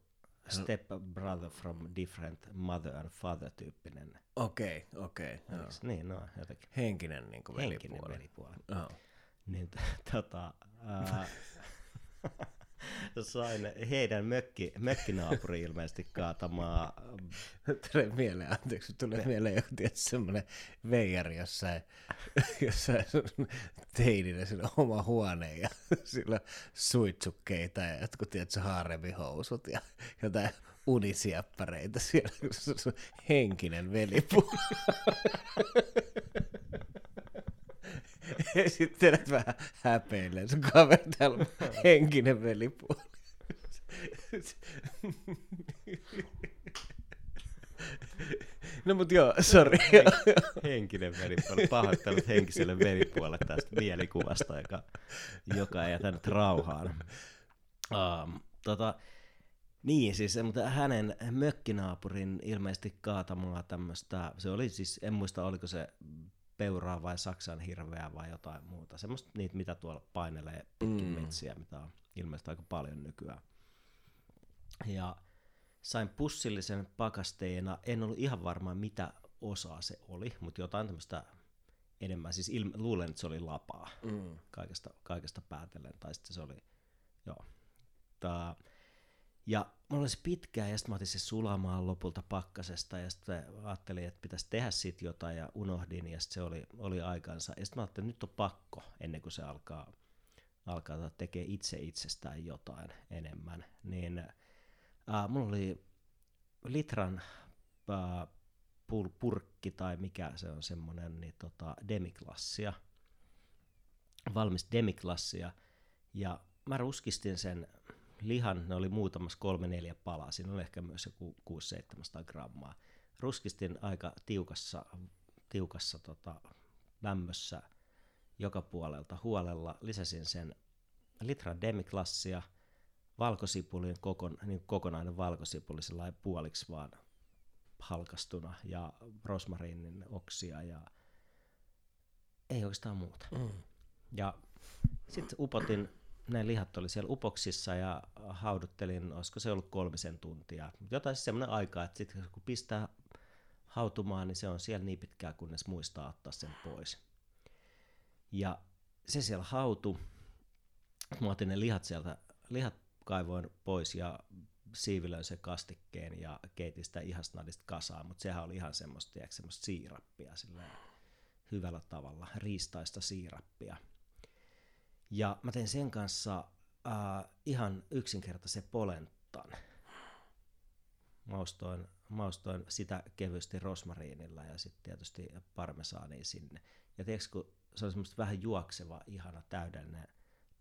Speaker 2: step brother from different mother and father tyyppinen.
Speaker 1: Okei, okay, okei. Okay,
Speaker 2: niin, no jotenkin.
Speaker 1: Henkinen niin kuin
Speaker 2: Henkinen velipuoli. Oh. Niin, tota, uh, sain heidän mökki, mökkinaapuri ilmeisesti kaatamaa.
Speaker 1: Tulee mieleen, anteeksi, tulee me... mieleen joku tietysti semmoinen veijari jossain, jossain teininä sinne oma huone ja sillä suitsukkeita ja jotkut tietysti haaremihousut ja jotain unisiappareita siellä, henkinen velipuoli. [laughs] esittelet vähän häpeilleen sun kaveri täällä henkinen velipuoli. [laughs] No mut joo, sori.
Speaker 2: Henkinen velipuoli. Pahoittelut henkiselle velipuolelle tästä mielikuvasta, joka, joka ei jätänyt rauhaan. Um, tota, niin, siis mutta hänen mökkinaapurin ilmeisesti kaatamaa tämmöistä, se oli siis, en muista oliko se peuraa vai Saksan hirveää vai jotain muuta. Semmoista niitä, mitä tuolla painelee pitkin mm. metsiä, mitä on ilmeisesti aika paljon nykyään. Ja sain pussillisen pakasteena, en ollut ihan varma mitä osaa se oli, mutta jotain tämmöistä enemmän, siis ilme, luulen, että se oli lapaa mm. kaikesta, kaikesta päätellen, tai sitten se oli, joo. Tää, ja mulla olisi pitkään, ja sitten mä otin se sulamaan lopulta pakkasesta, ja sitten ajattelin, että pitäisi tehdä siitä jotain, ja unohdin, ja sitten se oli, oli aikansa. Ja sitten mä ajattelin, että nyt on pakko, ennen kuin se alkaa, alkaa tekemään itse itsestään jotain enemmän. Niin äh, mulla oli litran äh, purkki, tai mikä se on semmoinen, niin tota, demiklassia, valmis demiklassia, ja mä ruskistin sen lihan, ne oli muutamassa kolme neljä palaa, siinä oli ehkä myös joku 600-700 grammaa. Ruskistin aika tiukassa, tiukassa tota, lämmössä joka puolelta huolella, lisäsin sen litran demiklassia, valkosipulin kokon, niin kokonainen valkosipuli sellainen puoliksi vaan halkastuna ja rosmariinin oksia ja ei oikeastaan muuta. Mm. Ja sitten upotin ne lihat oli siellä upoksissa ja hauduttelin, olisiko se ollut kolmisen tuntia. Jotain siis semmoinen aika, että sitten kun pistää hautumaan, niin se on siellä niin pitkään, kunnes muistaa ottaa sen pois. Ja se siellä hautu. Mä otin ne lihat sieltä, lihat kaivoin pois ja siivilöin sen kastikkeen ja keitin sitä ihasnadista kasaan, mutta sehän oli ihan semmoista, tiedätkö, semmoista siirappia sillä hyvällä tavalla, riistaista siirappia. Ja mä tein sen kanssa äh, ihan yksinkertaisen polenttan. Maustoin, maustoin sitä kevyesti rosmariinilla ja sitten tietysti parmesaania sinne. Ja tiedätkö, kun se oli semmoista vähän juokseva, ihana, täydellinen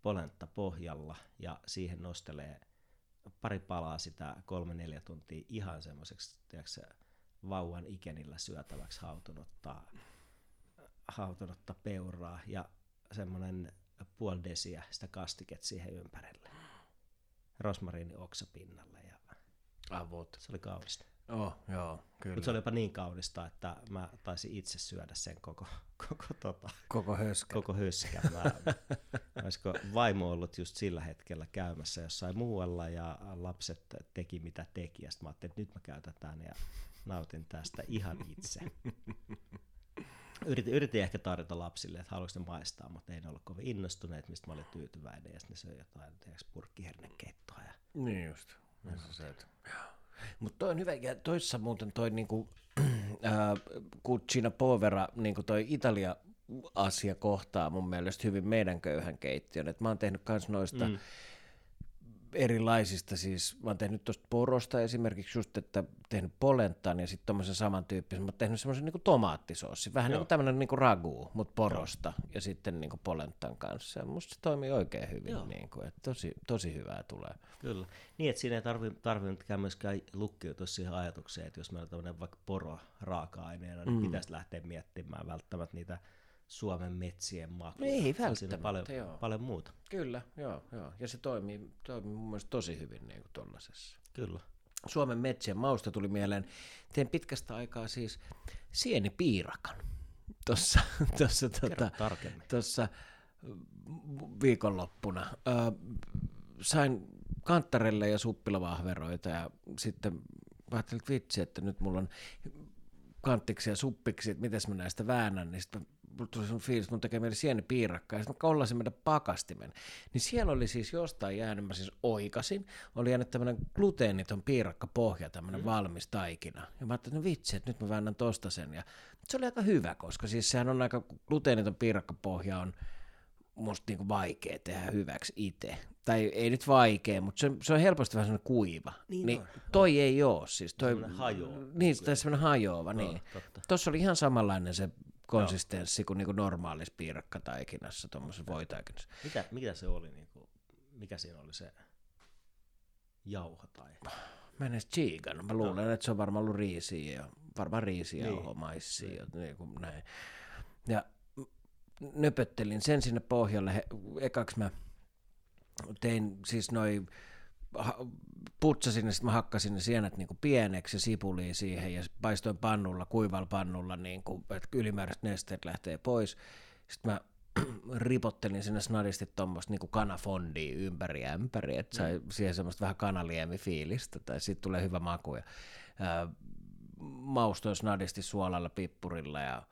Speaker 2: polenta pohjalla ja siihen nostelee pari palaa sitä kolme-neljä tuntia ihan semmoiseksi vauvan ikenillä syötäväksi hautunutta, hautunutta peuraa ja semmoinen puoli desiä sitä kastiket siihen ympärille. Rosmariini oksapinnalle ja
Speaker 1: Avot.
Speaker 2: se oli kaunista.
Speaker 1: Oh, joo, kyllä.
Speaker 2: Mutta se oli jopa niin kaunista, että mä taisin itse syödä sen koko, [laughs] koko, tota,
Speaker 1: koko höskä.
Speaker 2: Koko höskä. Mä, [laughs] olisiko vaimo ollut just sillä hetkellä käymässä jossain muualla ja lapset teki mitä teki. Ja sitten mä ajattelin, että nyt mä käytän tämän ja nautin tästä ihan itse. [laughs] Yritin, yritin ehkä tarjota lapsille, että haluaisi ne maistaa, mutta ei ne ollut kovin innostuneet, mistä mä olin tyytyväinen. Ja sitten ne söi jotain purkkihernekeittoa. Ja...
Speaker 1: Niin just. No. Mutta toi on hyvä, ja toissa muuten toi niinku, [clears throat] äh, Cucina Povera, niinku toi Italia asia kohtaa mun mielestä hyvin meidän köyhän keittiön. Et mä oon tehnyt kans noista mm erilaisista, siis mä oon tehnyt tuosta porosta esimerkiksi just, että tehnyt polentan ja sitten tommosen samantyyppisen, mä oon tehnyt semmoisen niinku tomaattisoossi, vähän niin kuin tämmöinen niinku ragu, mutta porosta Joo. ja sitten niinku polentan kanssa. Ja musta se toimii oikein hyvin, niin kuin, että tosi, tosi hyvää tulee.
Speaker 2: Kyllä, niin että siinä ei tarvi, myöskään lukkiutua siihen ajatukseen, että jos meillä on tämmöinen vaikka poro raaka-aineena, niin mm. pitäisi lähteä miettimään välttämättä niitä Suomen metsien maku.
Speaker 1: No ei välttämättä,
Speaker 2: paljon,
Speaker 1: joo.
Speaker 2: paljon muuta.
Speaker 1: Kyllä, joo, joo. Ja se toimii, toimii mun mielestä tosi hyvin niin tuollaisessa.
Speaker 2: Kyllä.
Speaker 1: Suomen metsien mausta tuli mieleen. Tein pitkästä aikaa siis sienipiirakan tuossa [laughs] tossa, tota, tossa viikonloppuna. Ö, sain kanttarelle ja suppilavahveroita ja sitten ajattelin, että vitsi, että nyt mulla on kanttiksi ja suppiksi, että miten mä näistä väännän, niin sitten tuli sun fiilis, mun tekee mieli sienipiirakkaa, ja sitten mä kollasin meidän pakastimen. Niin siellä oli siis jostain jäänyt, mä siis oikasin, oli jäänyt tämmöinen gluteeniton piirakka pohja, tämmöinen mm. valmis taikina. Ja mä ajattelin, että no vitsi, että nyt mä väännän tosta sen. Ja se oli aika hyvä, koska siis sehän on aika, gluteeniton piirakkapohja on musta niinku vaikea tehdä hyväksi itse. Tai ei nyt vaikea, mutta se, se on helposti vähän semmoinen kuiva. Niin, niin toi ei ole. Siis toi,
Speaker 2: semmoinen hajoava.
Speaker 1: Niin, tai semmoinen hajoava, no, niin. Tuossa oli ihan samanlainen se konsistenssi Joo. kuin niinku normaalissa piirakkataikinassa, tuommoisessa voitaikinassa.
Speaker 2: Mitä, mitä se oli, niinku, mikä siinä oli se jauho tai?
Speaker 1: Mä en edes chiigan. Mä luulen, no. että se on varmaan ollut riisiä ja varmaan riisiä niin. maissia niin. ja niin kuin näin. Ja nöpöttelin sen sinne pohjalle. He, ekaksi mä tein siis noin putsasin ja sitten mä hakkasin ne sienet niin kuin pieneksi ja sipuliin siihen ja paistoin pannulla, kuivalla pannulla, niin kuin, että ylimääräiset nesteet lähtee pois. Sitten mä [clears throat] ripottelin sinne snadisti tuommoista niin kanafondia ympäri ja ympäri, että sai mm. siihen semmoista vähän kanaliemifiilistä, tai siitä tulee hyvä maku. Ja, ää, maustoin snadisti suolalla, pippurilla ja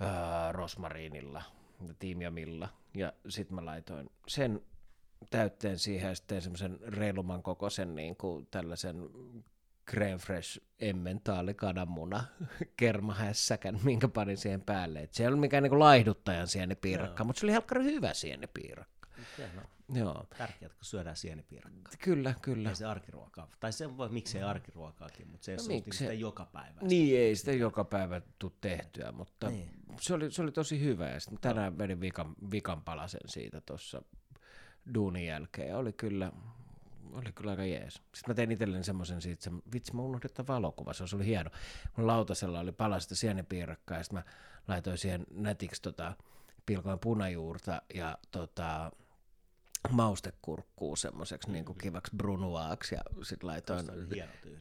Speaker 1: ää, rosmariinilla ja tiimiamilla. Ja sitten mä laitoin sen täytteen siihen ja sitten semmoisen reiluman kokoisen niin kuin tällaisen creme fresh emmentaali kananmuna [laughs] kermahässäkän, minkä panin siihen päälle. Et se ei ollut mikään niin laihduttajan sienipiirakka, Joo. mutta se oli helkkari hyvä sienipiirakka.
Speaker 2: No. Joo. Tärkeää, kun syödään sienipiirakkaa.
Speaker 1: Kyllä, kyllä.
Speaker 2: Ei se arkiruokaa. Tai se voi, miksei arkiruokaakin, mutta se ei no, ole sitä joka päivä.
Speaker 1: Niin, ei sitä joka päivä tule tehtyä, mutta niin. se, oli, se oli tosi hyvä. Ja sitten tänään vedin vikan, vikan palasen siitä tuossa duunin jälkeen. Oli kyllä, oli kyllä aika jees. Sitten mä tein itselleni semmoisen siitä, että vitsi mä unohdin että valokuva, se oli hieno. Mun lautasella oli palasista sienipiirakkaa ja sitten mä laitoin siihen nätiksi tota, pilkoin punajuurta ja tota, maustekurkkuu semmoiseksi mm-hmm. niin kivaksi brunuaaksi ja sitten laitoin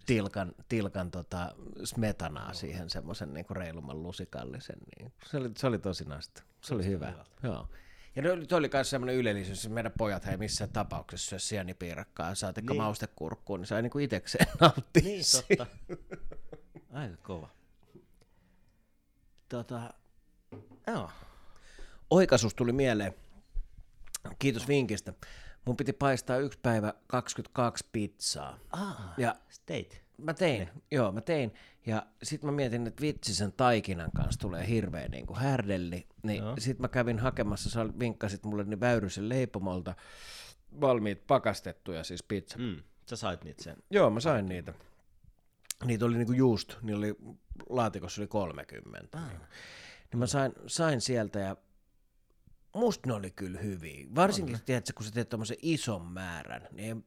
Speaker 1: tilkan, tilkan tota smetanaa no. siihen semmoisen niin reilumman lusikallisen. Niin. Se, oli, se oli tosi nasta. Se oli hyvä. hyvä. Joo. Ja toi oli myös semmoinen ylellisyys, että meidän pojat ei missään tapauksessa syö sienipiirakkaa, saatikka niin. maustekurkkuun, niin sai niinku itekseen [laughs] nauttia.
Speaker 2: Niin, totta. Aika kova. Tota, joo.
Speaker 1: Oikasus tuli mieleen. Kiitos vinkistä. Mun piti paistaa yksi päivä 22 pizzaa.
Speaker 2: Ah,
Speaker 1: Ja
Speaker 2: teit.
Speaker 1: Mä tein, joo mä tein. Ja sit mä mietin, että vitsi sen taikinan kanssa tulee hirveä niin kuin härdelli. Niin
Speaker 2: Joo.
Speaker 1: sit mä kävin hakemassa, sä vinkkasit mulle niin Väyrysen leipomolta valmiit pakastettuja siis pizza.
Speaker 2: Mm, sä sait niitä sen.
Speaker 1: Joo, mä sain niitä. Niitä oli niinku just, niin oli, laatikossa oli 30.
Speaker 2: Ah.
Speaker 1: Niin mä sain, sain sieltä ja musta ne oli kyllä hyviä. Varsinkin, tiedätkö, kun sä teet tommosen ison määrän, niin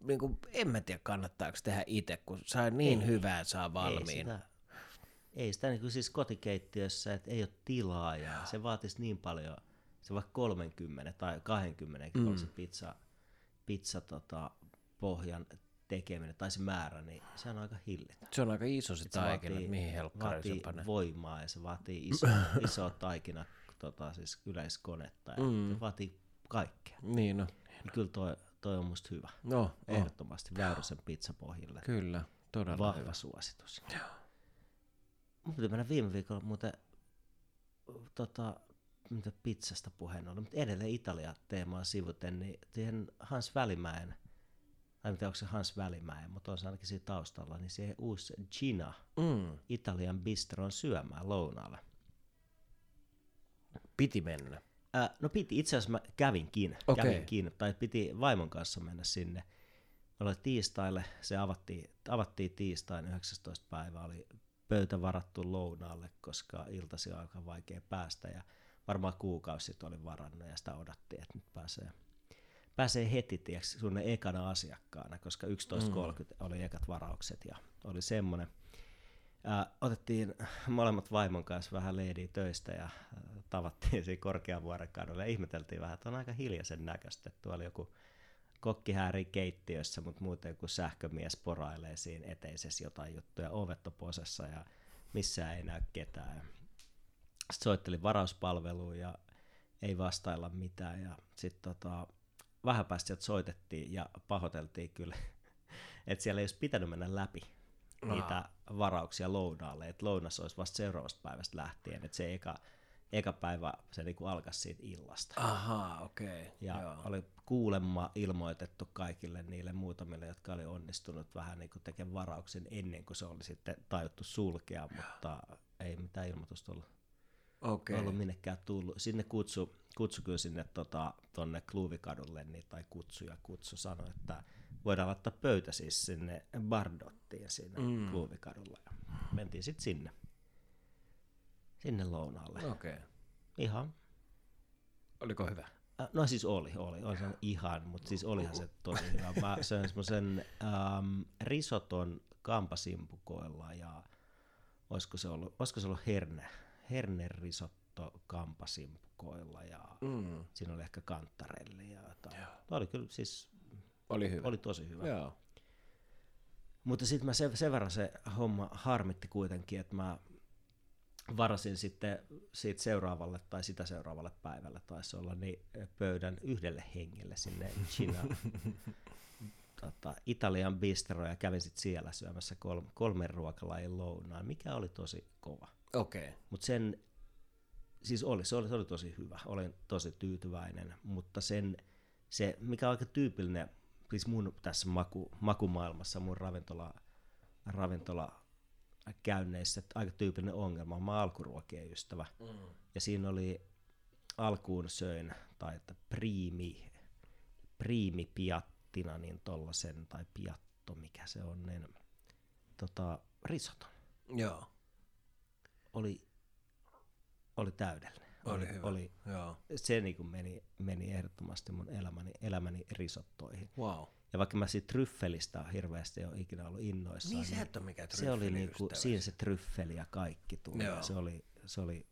Speaker 1: niin kuin, en mä tiedä kannattaako tehdä itse, kun saa niin
Speaker 2: Ei.
Speaker 1: hyvää saa
Speaker 2: Ei
Speaker 1: valmiin.
Speaker 2: sitä, ei sitä niin kuin siis kotikeittiössä, että ei ole tilaa ja se vaatisi niin paljon, se vaikka 30 tai 20 mm. se pizza, pizza tota, pohjan tekeminen tai se määrä, niin se on aika hillitön.
Speaker 1: Se on aika iso se
Speaker 2: Se
Speaker 1: taikina, että mihin helkkariin se panee.
Speaker 2: voimaa ja se vaatii iso, [laughs] isoa taikina, tota, siis yleiskonetta ja mm. se vaatii kaikkea.
Speaker 1: Niin no,
Speaker 2: Niin kyllä toi, toi on musta hyvä.
Speaker 1: no
Speaker 2: Ehdottomasti Väyrysen pizzapohjille.
Speaker 1: kyllä, todella
Speaker 2: Vahva
Speaker 1: hyvä.
Speaker 2: suositus. Mun piti mennä viime viikolla muuten tota, mitä pizzasta puheen oli, mutta edelleen Italia-teemaa sivuten, niin siihen Hans Välimäen, tai mitä onko se Hans Välimäen, mutta on se ainakin siinä taustalla, niin siihen uusi Gina
Speaker 1: Mm,
Speaker 2: Italian bistron syömään lounaalle.
Speaker 1: piti mennä.
Speaker 2: Ää, no piti, itse asiassa mä kävinkin,
Speaker 1: Okei.
Speaker 2: kävinkin, tai piti vaimon kanssa mennä sinne. Me oli tiistaille, se avattiin, avattiin tiistain 19. päivä, oli pöytä varattu lounaalle, koska iltasi on aika vaikea päästä ja varmaan kuukausi sitten oli varannut ja sitä odottiin, että nyt pääsee, pääsee heti tiiäks, sun ekana asiakkaana, koska 11.30 oli ekat varaukset ja oli semmoinen. Ää, otettiin molemmat vaimon kanssa vähän leidiä töistä ja ää, tavattiin siinä Korkeavuoren kadulla ja ihmeteltiin vähän, että on aika hiljaisen näköistä, tuolla joku kokkihääri keittiössä, mutta muuten joku sähkömies porailee siinä eteisessä jotain juttuja, ovet on posessa ja missään ei näy ketään. Ja Sitten soittelin varauspalveluun ja ei vastailla mitään ja sitten tota, vähän päästä soitettiin ja pahoiteltiin kyllä, [laughs] että siellä ei olisi pitänyt mennä läpi niitä varauksia lounaalle, että lounas olisi vasta seuraavasta päivästä lähtien, että se eka, eka päivä se niinku alkaisi siitä illasta.
Speaker 1: Ahaa, okei. Okay.
Speaker 2: Ja Joo. oli kuulemma ilmoitettu kaikille niille muutamille, jotka oli onnistunut vähän niin kuin tekemään varauksen ennen kuin se oli sitten tajuttu sulkea, mutta ei mitään ilmoitusta ollut,
Speaker 1: Okei.
Speaker 2: ollut minnekään tullut. Sinne kutsu, kutsu kyllä sinne tota, tonne Kluuvikadulle, niin, tai kutsu ja kutsu sanoi, että voidaan laittaa pöytä siis sinne Bardottiin siinä mm. Kluuvikadulla. Ja mentiin sitten sinne, sinne lounaalle.
Speaker 1: Okei. Okay.
Speaker 2: Ihan
Speaker 1: Oliko hyvä?
Speaker 2: Äh, No siis oli, oli, oli se ihan, mutta siis olihan se tosi hyvä. Mä söin semmoisen ähm, risoton kampasimpukoilla ja olisiko se ollut, olisiko se ollut herne, herne risotto kampasimpukoilla ja
Speaker 1: Mm.
Speaker 2: siinä oli ehkä kantarelli ja jotain. Tämä oli kyllä siis,
Speaker 1: Oli hyvä.
Speaker 2: oli tosi hyvä.
Speaker 1: Joo.
Speaker 2: Mutta sitten mä sen, sen verran se homma harmitti kuitenkin, että mä varasin sitten siitä seuraavalle tai sitä seuraavalle päivälle taisi olla niin pöydän yhdelle hengelle sinne China, [laughs] tota, Italian bistro ja kävin sitten siellä syömässä kolme, kolmen ruokalajin lounaan, mikä oli tosi kova.
Speaker 1: Okei. Okay.
Speaker 2: Mutta sen, siis oli, se oli, se oli tosi hyvä, olin tosi tyytyväinen, mutta sen, se, mikä on aika tyypillinen, siis mun tässä maku, makumaailmassa, mun ravintola, ravintola käynneissä, aika tyypillinen ongelma, mä oon alkuruokien ystävä, mm. ja siinä oli, alkuun söin, tai että priimi, priimi piattina, niin tollasen, tai piatto, mikä se on, niin tota, risoton
Speaker 1: Joo.
Speaker 2: oli, oli täydellinen.
Speaker 1: Oli hyvä.
Speaker 2: Oli,
Speaker 1: Joo.
Speaker 2: se niin kuin meni, meni ehdottomasti mun elämäni, elämäni risottoihin.
Speaker 1: Wow.
Speaker 2: Ja vaikka mä siitä tryffelistä hirveästi ole ikinä ollut innoissaan,
Speaker 1: Niin et ole mikään
Speaker 2: se oli niinku,
Speaker 1: tryffeliystävä.
Speaker 2: siinä se tryffeli ja kaikki tuli.
Speaker 1: Joo.
Speaker 2: Se oli, se oli,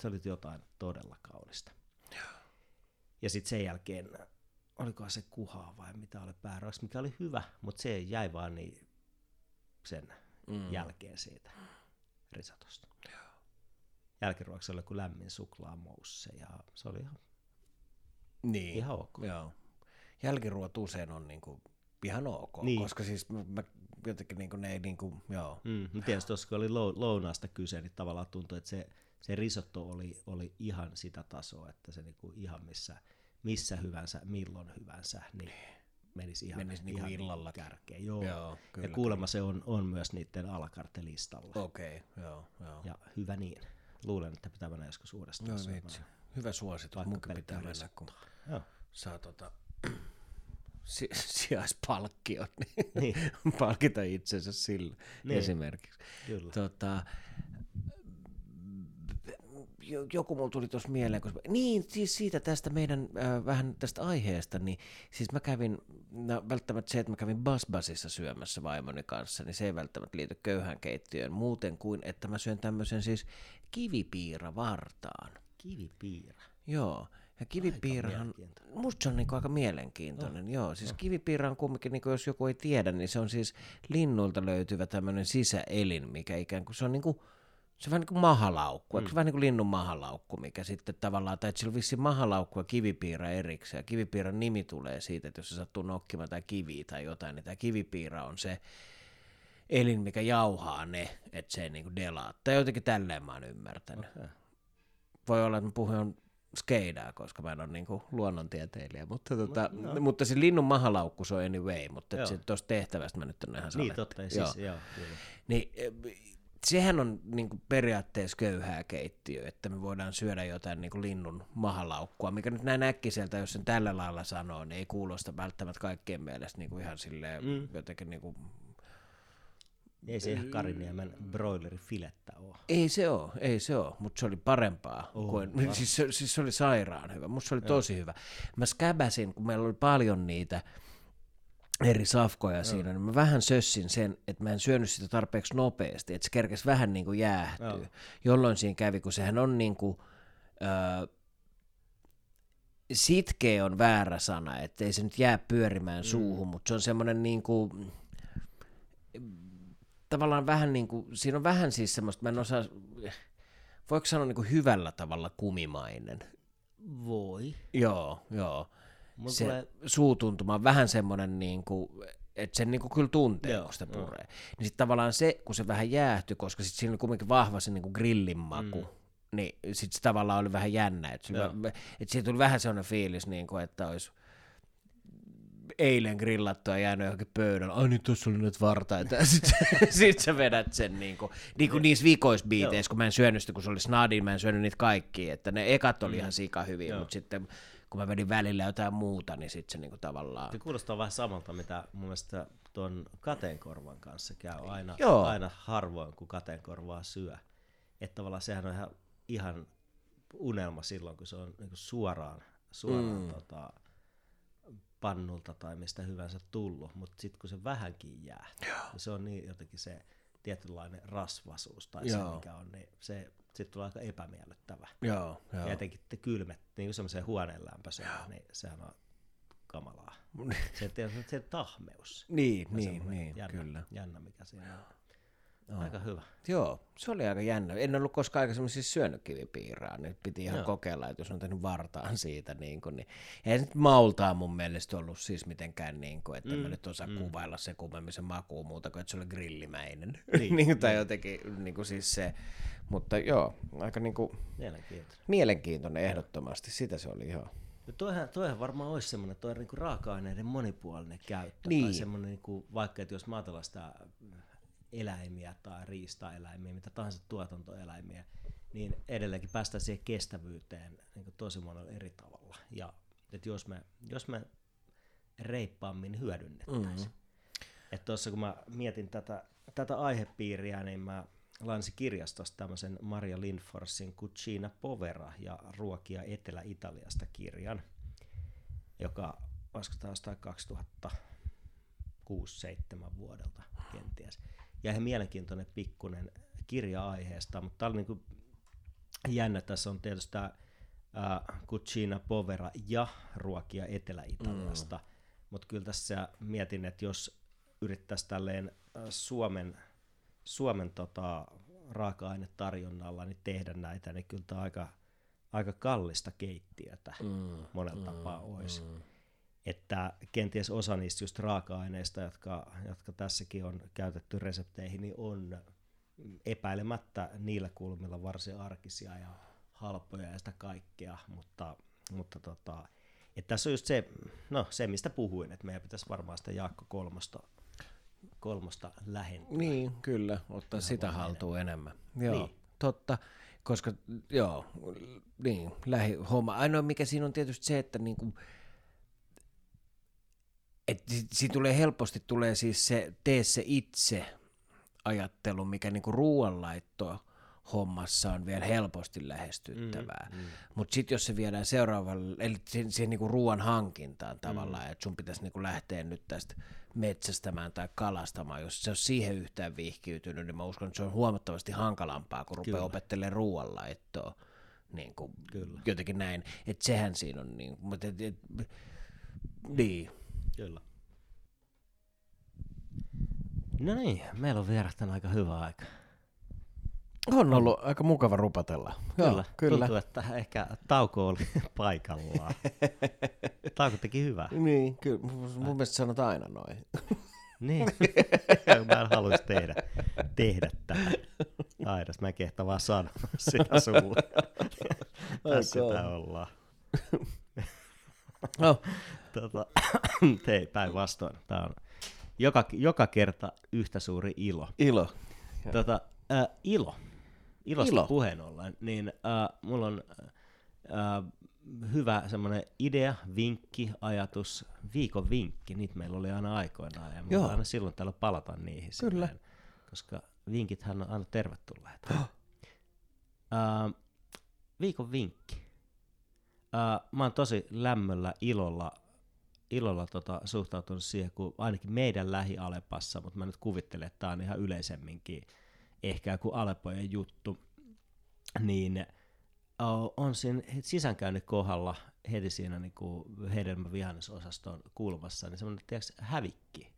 Speaker 2: se oli jotain todella kaunista. Ja sitten sen jälkeen, olikohan se kuhaa vai mitä oli päärauhaksi, mikä oli hyvä, mutta se jäi vaan niin sen mm. jälkeen siitä risatosta. Jälkiruoksi oli kuin lämmin suklaamousse ja se oli ihan,
Speaker 1: Niin.
Speaker 2: ihan ok.
Speaker 1: Joo. Jälkiruot usein on niinku ihan ok,
Speaker 2: Niin.
Speaker 1: koska siis mä, mä jotenkin niinku ne ei niinku, joo.
Speaker 2: Mm, tietysti tuossa kun oli lou- lounaasta kyse, niin tavallaan tuntui, että se, se risotto oli, oli ihan sitä tasoa, että se niinku ihan missä, missä hyvänsä, milloin hyvänsä, niin menisi ihan,
Speaker 1: Menisi niinku
Speaker 2: ihan
Speaker 1: illalla.
Speaker 2: kärkeen. Joo.
Speaker 1: Joo, kyllä,
Speaker 2: ja kuulemma se on, on myös niiden alakartelistalla.
Speaker 1: Okei, okay, joo, joo.
Speaker 2: Ja hyvä niin. Luulen, että pitää mennä joskus uudestaan.
Speaker 1: Joo,
Speaker 2: syömään.
Speaker 1: vitsi. Hyvä suositus, munkin pitää mennä, kun
Speaker 2: Joo.
Speaker 1: saa tota, [clears throat] si- sijaispalkkiot, niin,
Speaker 2: Niin.
Speaker 1: palkita itsensä sillä
Speaker 2: Niin.
Speaker 1: esimerkiksi.
Speaker 2: Kyllä.
Speaker 1: Tota, joku mulla tuli tuossa mieleen, koska, niin siis siitä tästä meidän äh, vähän tästä aiheesta, niin siis mä kävin, no välttämättä se, että mä kävin Basbasissa syömässä vaimoni kanssa, niin se ei välttämättä liity köyhän keittiöön muuten kuin, että mä syön tämmöisen siis kivipiiravartaan.
Speaker 2: Kivipiirä.
Speaker 1: Joo, ja kivipiirahan, musta se on niinku aika mielenkiintoinen, oh. joo. Siis oh. kivipiira on kumminkin, niinku, jos joku ei tiedä, niin se on siis linnuilta löytyvä tämmöinen sisäelin, mikä ikään kuin, se on niinku, se on vähän niin kuin mahalaukku, mm. vähän niin kuin linnun mahalaukku, mikä sitten tavallaan, tai että sillä on vissiin mahalaukku ja kivipiira erikseen. Ja kivipiiran nimi tulee siitä, että jos se sattuu nokkimaan tai kiviä tai jotain, niin tämä kivipiira on se elin, mikä jauhaa ne, että se ei niin kuin delaa. Tai jotenkin tälleen mä oon ymmärtänyt.
Speaker 2: Okay.
Speaker 1: Voi olla, että mä puhun skeidaa, koska mä en ole niin kuin luonnontieteilijä, mutta, tota,
Speaker 2: no.
Speaker 1: mutta se linnun mahalaukku se on anyway, mutta
Speaker 2: Joo.
Speaker 1: tuosta tehtävästä mä nyt en ihan
Speaker 2: Niin,
Speaker 1: saletti.
Speaker 2: totta. ja
Speaker 1: Joo.
Speaker 2: Siis, joo, kyllä.
Speaker 1: Niin sehän on niin kuin periaatteessa köyhää keittiö, että me voidaan syödä jotain niin kuin linnun mahalaukkua, mikä nyt näin äkkiseltä, jos sen tällä lailla sanoo, niin ei kuulosta välttämättä kaikkien mielestä niin kuin ihan silleen mm. jotenkin niin kuin,
Speaker 2: Ei se ihan Kariniemen broilerifilettä ole.
Speaker 1: ei se ole, ei se ole, mutta se oli parempaa.
Speaker 2: Oo,
Speaker 1: kuin, [laughs] siis, se, siis se oli sairaan hyvä, musta se oli tosi hyvä. Mä skäbäsin, kun meillä oli paljon niitä eri safkoja siinä, niin mä vähän sössin sen, että mä en syönyt sitä tarpeeksi nopeasti, että se kerkesi vähän niin kuin jäähtyä,
Speaker 2: Joo.
Speaker 1: jolloin siinä kävi, kun sehän on niin kuin, öö, sitkeä on väärä sana, ettei se nyt jää pyörimään suuhun, mutta se on semmoinen niin kuin, tavallaan vähän niin kuin, siinä on vähän siis semmoista, mä en osaa, voiko sanoa niin kuin hyvällä tavalla kumimainen.
Speaker 2: Voi.
Speaker 1: Joo, joo.
Speaker 2: Mulla
Speaker 1: se
Speaker 2: tulee,
Speaker 1: suutuntuma on vähän semmoinen, niin kuin, että sen niin kuin kyllä tuntee,
Speaker 2: Joo,
Speaker 1: kun sitä puree. Niin sitten tavallaan se, kun se vähän jäähtyi, koska sitten siinä oli kuitenkin vahva se niin kuin grillin maku, mm. niin sitten se tavallaan oli vähän jännä. Että et siitä tuli vähän sellainen fiilis, niin kuin, että olisi eilen grillattua ja jäänyt johonkin pöydällä, ai nyt tuossa oli nyt vartaita, [laughs] ja sit, sit sä vedät sen niinku, niinku niissä vikoisbiiteissä, kun mä en syönyt sitä, kun se oli snadin, mä en syönyt niitä kaikkia, että ne ekat oli ihan sika hyviä, mutta sitten kun mä vedin välillä jotain muuta, niin sitten se niinku tavallaan,
Speaker 2: se kuulostaa vähän samalta, mitä mun mielestä tuon kateenkorvan kanssa käy aina,
Speaker 1: Joo.
Speaker 2: aina harvoin, kun kateenkorvaa syö. Että tavallaan sehän on ihan, ihan unelma silloin, kun se on niin suoraan, suoraan mm. tota, pannulta tai mistä hyvänsä tullut, mutta sitten kun se vähänkin jää, niin se on niin jotenkin se tietynlainen rasvasuus tai se
Speaker 1: Joo.
Speaker 2: mikä on, niin se sitten tulee aika epämiellyttävä.
Speaker 1: joo, joo.
Speaker 2: Ja etenkin te kylmet, niin kuin semmoiseen huoneen lämpöiseen, niin sehän on kamalaa. Se, se, se tahmeus.
Speaker 1: Niin, niin, niin,
Speaker 2: jännä,
Speaker 1: kyllä.
Speaker 2: Jännä, mikä siinä on. Aika hyvä.
Speaker 1: Joo, se oli aika jännä. En ollut koskaan aikaisemmin siis syönyt kivipiiraa, niin piti ihan
Speaker 2: Joo.
Speaker 1: kokeilla, että jos on tehnyt vartaan siitä. Niin kuin, niin. Ei se nyt maultaan mun mielestä ollut siis mitenkään, niin kuin, että mm, mä nyt osaa mm. kuvailla se kummemmin se makuu muuta kuin, että se oli grillimäinen. [laughs]
Speaker 2: Niin,
Speaker 1: niin, tai jotenkin niin kuin siis se. Mutta joo, aika niin kuin
Speaker 2: Mielenkiintoinen.
Speaker 1: mielenkiintoinen ehdottomasti. Sitä se oli ihan.
Speaker 2: No toihan, toihan varmaan olisi semmoinen toi niinku raaka-aineiden monipuolinen käyttö.
Speaker 1: Niin.
Speaker 2: Tai semmoinen, niinku, vaikka että jos mä ajatellaan sitä eläimiä tai riistaeläimiä, mitä tahansa tuotantoeläimiä, niin edelleenkin päästään siihen kestävyyteen niin tosi monella eri tavalla. Ja että jos me, jos me reippaammin hyödynnettäisiin. Mm-hmm. Että tuossa kun mä mietin tätä, tätä aihepiiriä, niin mä lainasin kirjastosta tämmöisen Maria Lindforsin Cucina Povera ja Ruokia Etelä-Italiasta kirjan, joka olisiko tämä jostain 2006-2007 vuodelta kenties. Ja ihan mielenkiintoinen pikkunen kirja aiheesta, mutta tämä oli niin kuin jännä. Tässä on tietysti tämä Cucina Povera ja Ruokia Etelä-Italiasta, mm. mutta kyllä tässä mietin, että jos yrittäisi tälleen Suomen, Suomen tota, raaka-ainetarjonnalla niin tehdä näitä, niin kyllä tämä aika, aika kallista keittiötä mm, monella mm, tapaa olisi. Mm. Että kenties osa niistä just raaka-aineista, jotka, jotka tässäkin on käytetty resepteihin, niin on epäilemättä niillä kulmilla varsin arkisia ja halpoja ja sitä kaikkea, mutta, mutta tota, että tässä on just se, no, se, mistä puhuin, että meidän pitäisi varmaan sitä Jaakko kolmosta, kolmosta lähentyä.
Speaker 1: Niin, kyllä, ottaa sitä haltuun enemmän. enemmän. Joo, niin. totta, koska joo, niin, lähihomma. Ainoa mikä siinä on tietysti se, että niinku, et siinä tulee helposti tulee siis se tee se itse ajattelu, mikä niinku ruoanlaittoa hommassa on vielä helposti lähestyttävää. Mm, mm. Mutta sitten jos se viedään seuraavalle, eli siihen, siihen niinku ruoan hankintaan tavallaan, mm. että sun pitäisi niinku lähteä nyt tästä metsästämään tai kalastamaan, jos se on siihen yhtään vihkiytynyt, niin mä uskon, että se on huomattavasti hankalampaa, kun rupeaa opettelemaan ruoanlaittoa. Niin kuin Kyllä. jotenkin näin, että sehän siinä on niin, mutta et, et, niin.
Speaker 2: Kyllä. No niin, meillä on vierähtänyt aika hyvä aika.
Speaker 1: On ollut on. aika mukava rupatella.
Speaker 2: Kyllä, Joo, kyllä. Tuntuu, että ehkä tauko oli [laughs] paikallaan. [laughs] tauko teki hyvää.
Speaker 1: Niin, kyllä. Mun mielestä sanotaan aina noin. [laughs]
Speaker 2: niin, mä en haluaisi tehdä, tehdä tätä. Aidas, mä en kehtä vaan sanoa sitä sulle. Tässä sitä ollaan. No. tota, [clears throat] hei, päinvastoin. Tämä on joka, joka kerta yhtä suuri ilo.
Speaker 1: Ilo.
Speaker 2: Tota, äh, ilo ilosta Ilo. puheen ollen, niin äh, mulla on äh, hyvä semmoinen idea, vinkki, ajatus, viikon vinkki, niitä meillä oli aina aikoinaan, ja Joo. aina silloin täällä palata niihin. Kyllä. Silleen, koska vinkithän on aina tervetulleet. Oh. Äh, viikon vinkki. Äh, mä oon tosi lämmöllä, ilolla, ilolla tota, suhtautunut siihen, kun ainakin meidän lähialepassa, mutta mä nyt kuvittelen, että tämä on ihan yleisemminkin ehkä joku Alepojen juttu, niin on siinä sisäänkäynnin kohdalla heti siinä niin kuin hedelmävihannesosaston kulmassa, niin semmoinen tiedätkö, hävikki,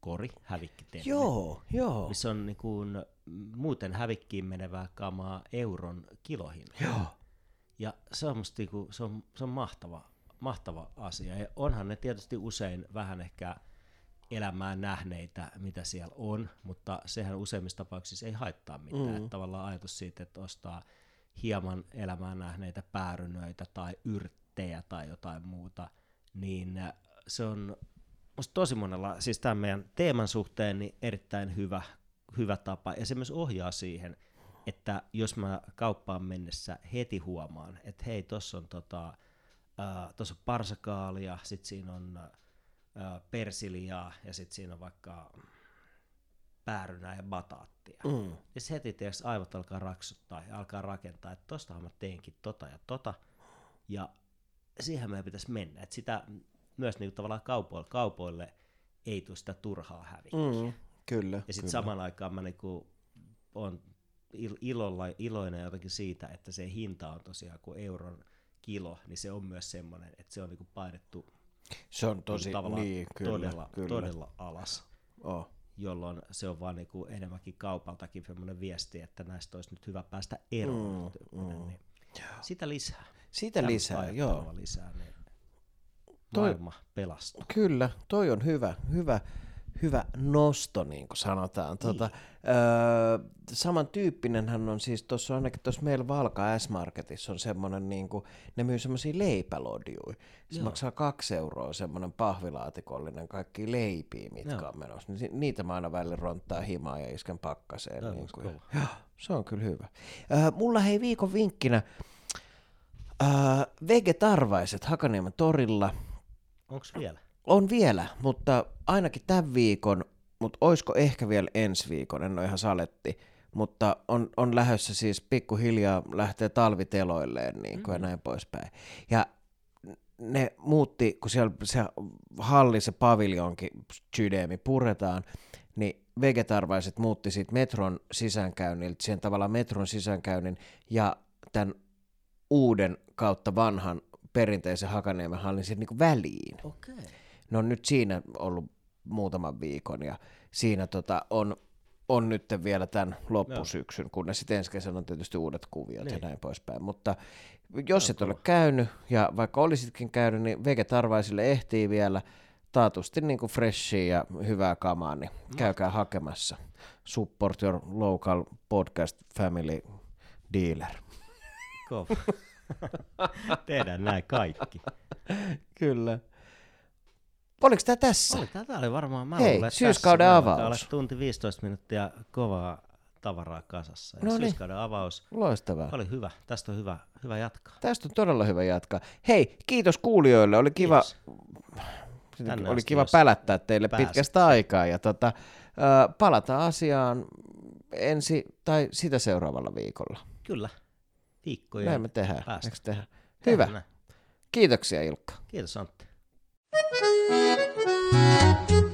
Speaker 2: kori, hävikki termi,
Speaker 1: Joo, joo.
Speaker 2: Missä on niin kuin, muuten hävikkiin menevää kamaa euron kilohin.
Speaker 1: Joo.
Speaker 2: Ja se on musta niin kuin, se on, se on mahtava, mahtava asia. Ja onhan ne tietysti usein vähän ehkä elämää nähneitä, mitä siellä on, mutta sehän useimmissa tapauksissa ei haittaa mitään. Mm. Että tavallaan ajatus siitä, että ostaa hieman elämää nähneitä päärynöitä tai yrttejä tai jotain muuta, niin se on musta tosi monella, siis tämän meidän teeman suhteen, niin erittäin hyvä, hyvä tapa. Ja se myös ohjaa siihen, että jos mä kauppaan mennessä heti huomaan, että hei, tuossa on, tota, äh, on parsakaalia, sitten siinä on persiliaa ja sitten siinä on vaikka päärynää ja bataattia. Mm. Ja sitten heti tietysti aivot alkaa raksuttaa ja alkaa rakentaa, että tostahan mä teinkin tota ja tota. Ja siihen meidän pitäisi mennä. Että sitä myös niinku tavallaan kaupoille, kaupoille ei tule sitä turhaa hävikkiä. Mm,
Speaker 1: kyllä.
Speaker 2: Ja sitten samaan aikaan mä niinku on ilolla, iloinen jotenkin siitä, että se hinta on tosiaan kuin euron kilo, niin se on myös semmoinen, että se on niinku painettu
Speaker 1: se on tosi, niin, kyllä,
Speaker 2: todella,
Speaker 1: kyllä.
Speaker 2: todella alas.
Speaker 1: Oh.
Speaker 2: Jolloin se on vaan niinku enemmänkin kaupaltakin semmoinen viesti, että näistä olisi nyt hyvä päästä eroon. Mm, mm. Niin sitä lisää.
Speaker 1: Sitä lisää, joo.
Speaker 2: lisää, niin maailma toi, pelastuu.
Speaker 1: Kyllä, toi on hyvä, hyvä hyvä nosto, niin kuin sanotaan. Tuota, niin. öö, samantyyppinen hän on siis tuossa ainakin tuossa meillä Valka S-Marketissa on semmoinen, niin kuin, ne myy semmoisia leipälodjuja. Se Joo. maksaa kaksi euroa semmoinen pahvilaatikollinen kaikki leipiä, mitkä Joo. on menossa. Ni, niitä mä aina välillä ronttaa himaa ja isken pakkaseen. Niin kuin. Joo, se on kyllä hyvä. Öö, mulla hei viikon vinkkinä öö, vegetarvaiset Hakaniemen torilla.
Speaker 2: Onko vielä?
Speaker 1: On vielä, mutta ainakin tämän viikon, mutta oisko ehkä vielä ensi viikon, en ole ihan saletti, mutta on, on lähdössä siis pikkuhiljaa lähtee talviteloilleen niin kuin mm-hmm. ja näin poispäin. Ja ne muutti, kun siellä se halli, se paviljonki, sydeemi puretaan, niin vegetarvaiset muutti siitä metron sisäänkäynniltä, siihen tavallaan metron sisäänkäynnin ja tämän uuden kautta vanhan perinteisen Hakaniemen hallin niin väliin.
Speaker 2: Okay
Speaker 1: ne on nyt siinä ollut muutaman viikon ja siinä tota on on nyt vielä tämän loppusyksyn, kunnes sitten ensi kesänä on tietysti uudet kuviot niin. ja näin poispäin. Mutta jos et ole käynyt, ja vaikka olisitkin käynyt, niin vegetarvaisille ehtii vielä taatusti niin kuin freshia ja hyvää kamaa, niin käykää hakemassa. Support your local podcast family dealer.
Speaker 2: Kov. [laughs] Tehdään näin kaikki.
Speaker 1: Kyllä. Oliko tämä tässä?
Speaker 2: Oli, tätä oli varmaan. Mä
Speaker 1: Hei, syyskauden tässä. avaus.
Speaker 2: tunti 15 minuuttia kovaa tavaraa kasassa.
Speaker 1: no niin.
Speaker 2: Syyskauden avaus
Speaker 1: Loistavaa.
Speaker 2: oli hyvä. Tästä on hyvä, hyvä jatkaa.
Speaker 1: Tästä on todella hyvä jatkaa. Hei, kiitos kuulijoille. Oli kiva, Tänne oli kiva pälättää teille pääsit. pitkästä aikaa. Ja tota, äh, palataan asiaan ensi tai sitä seuraavalla viikolla.
Speaker 2: Kyllä. Viikkoja.
Speaker 1: Näin me tehdään. Tehdä? Hyvä. Kiitoksia Ilkka.
Speaker 2: Kiitos Antti. Thank you.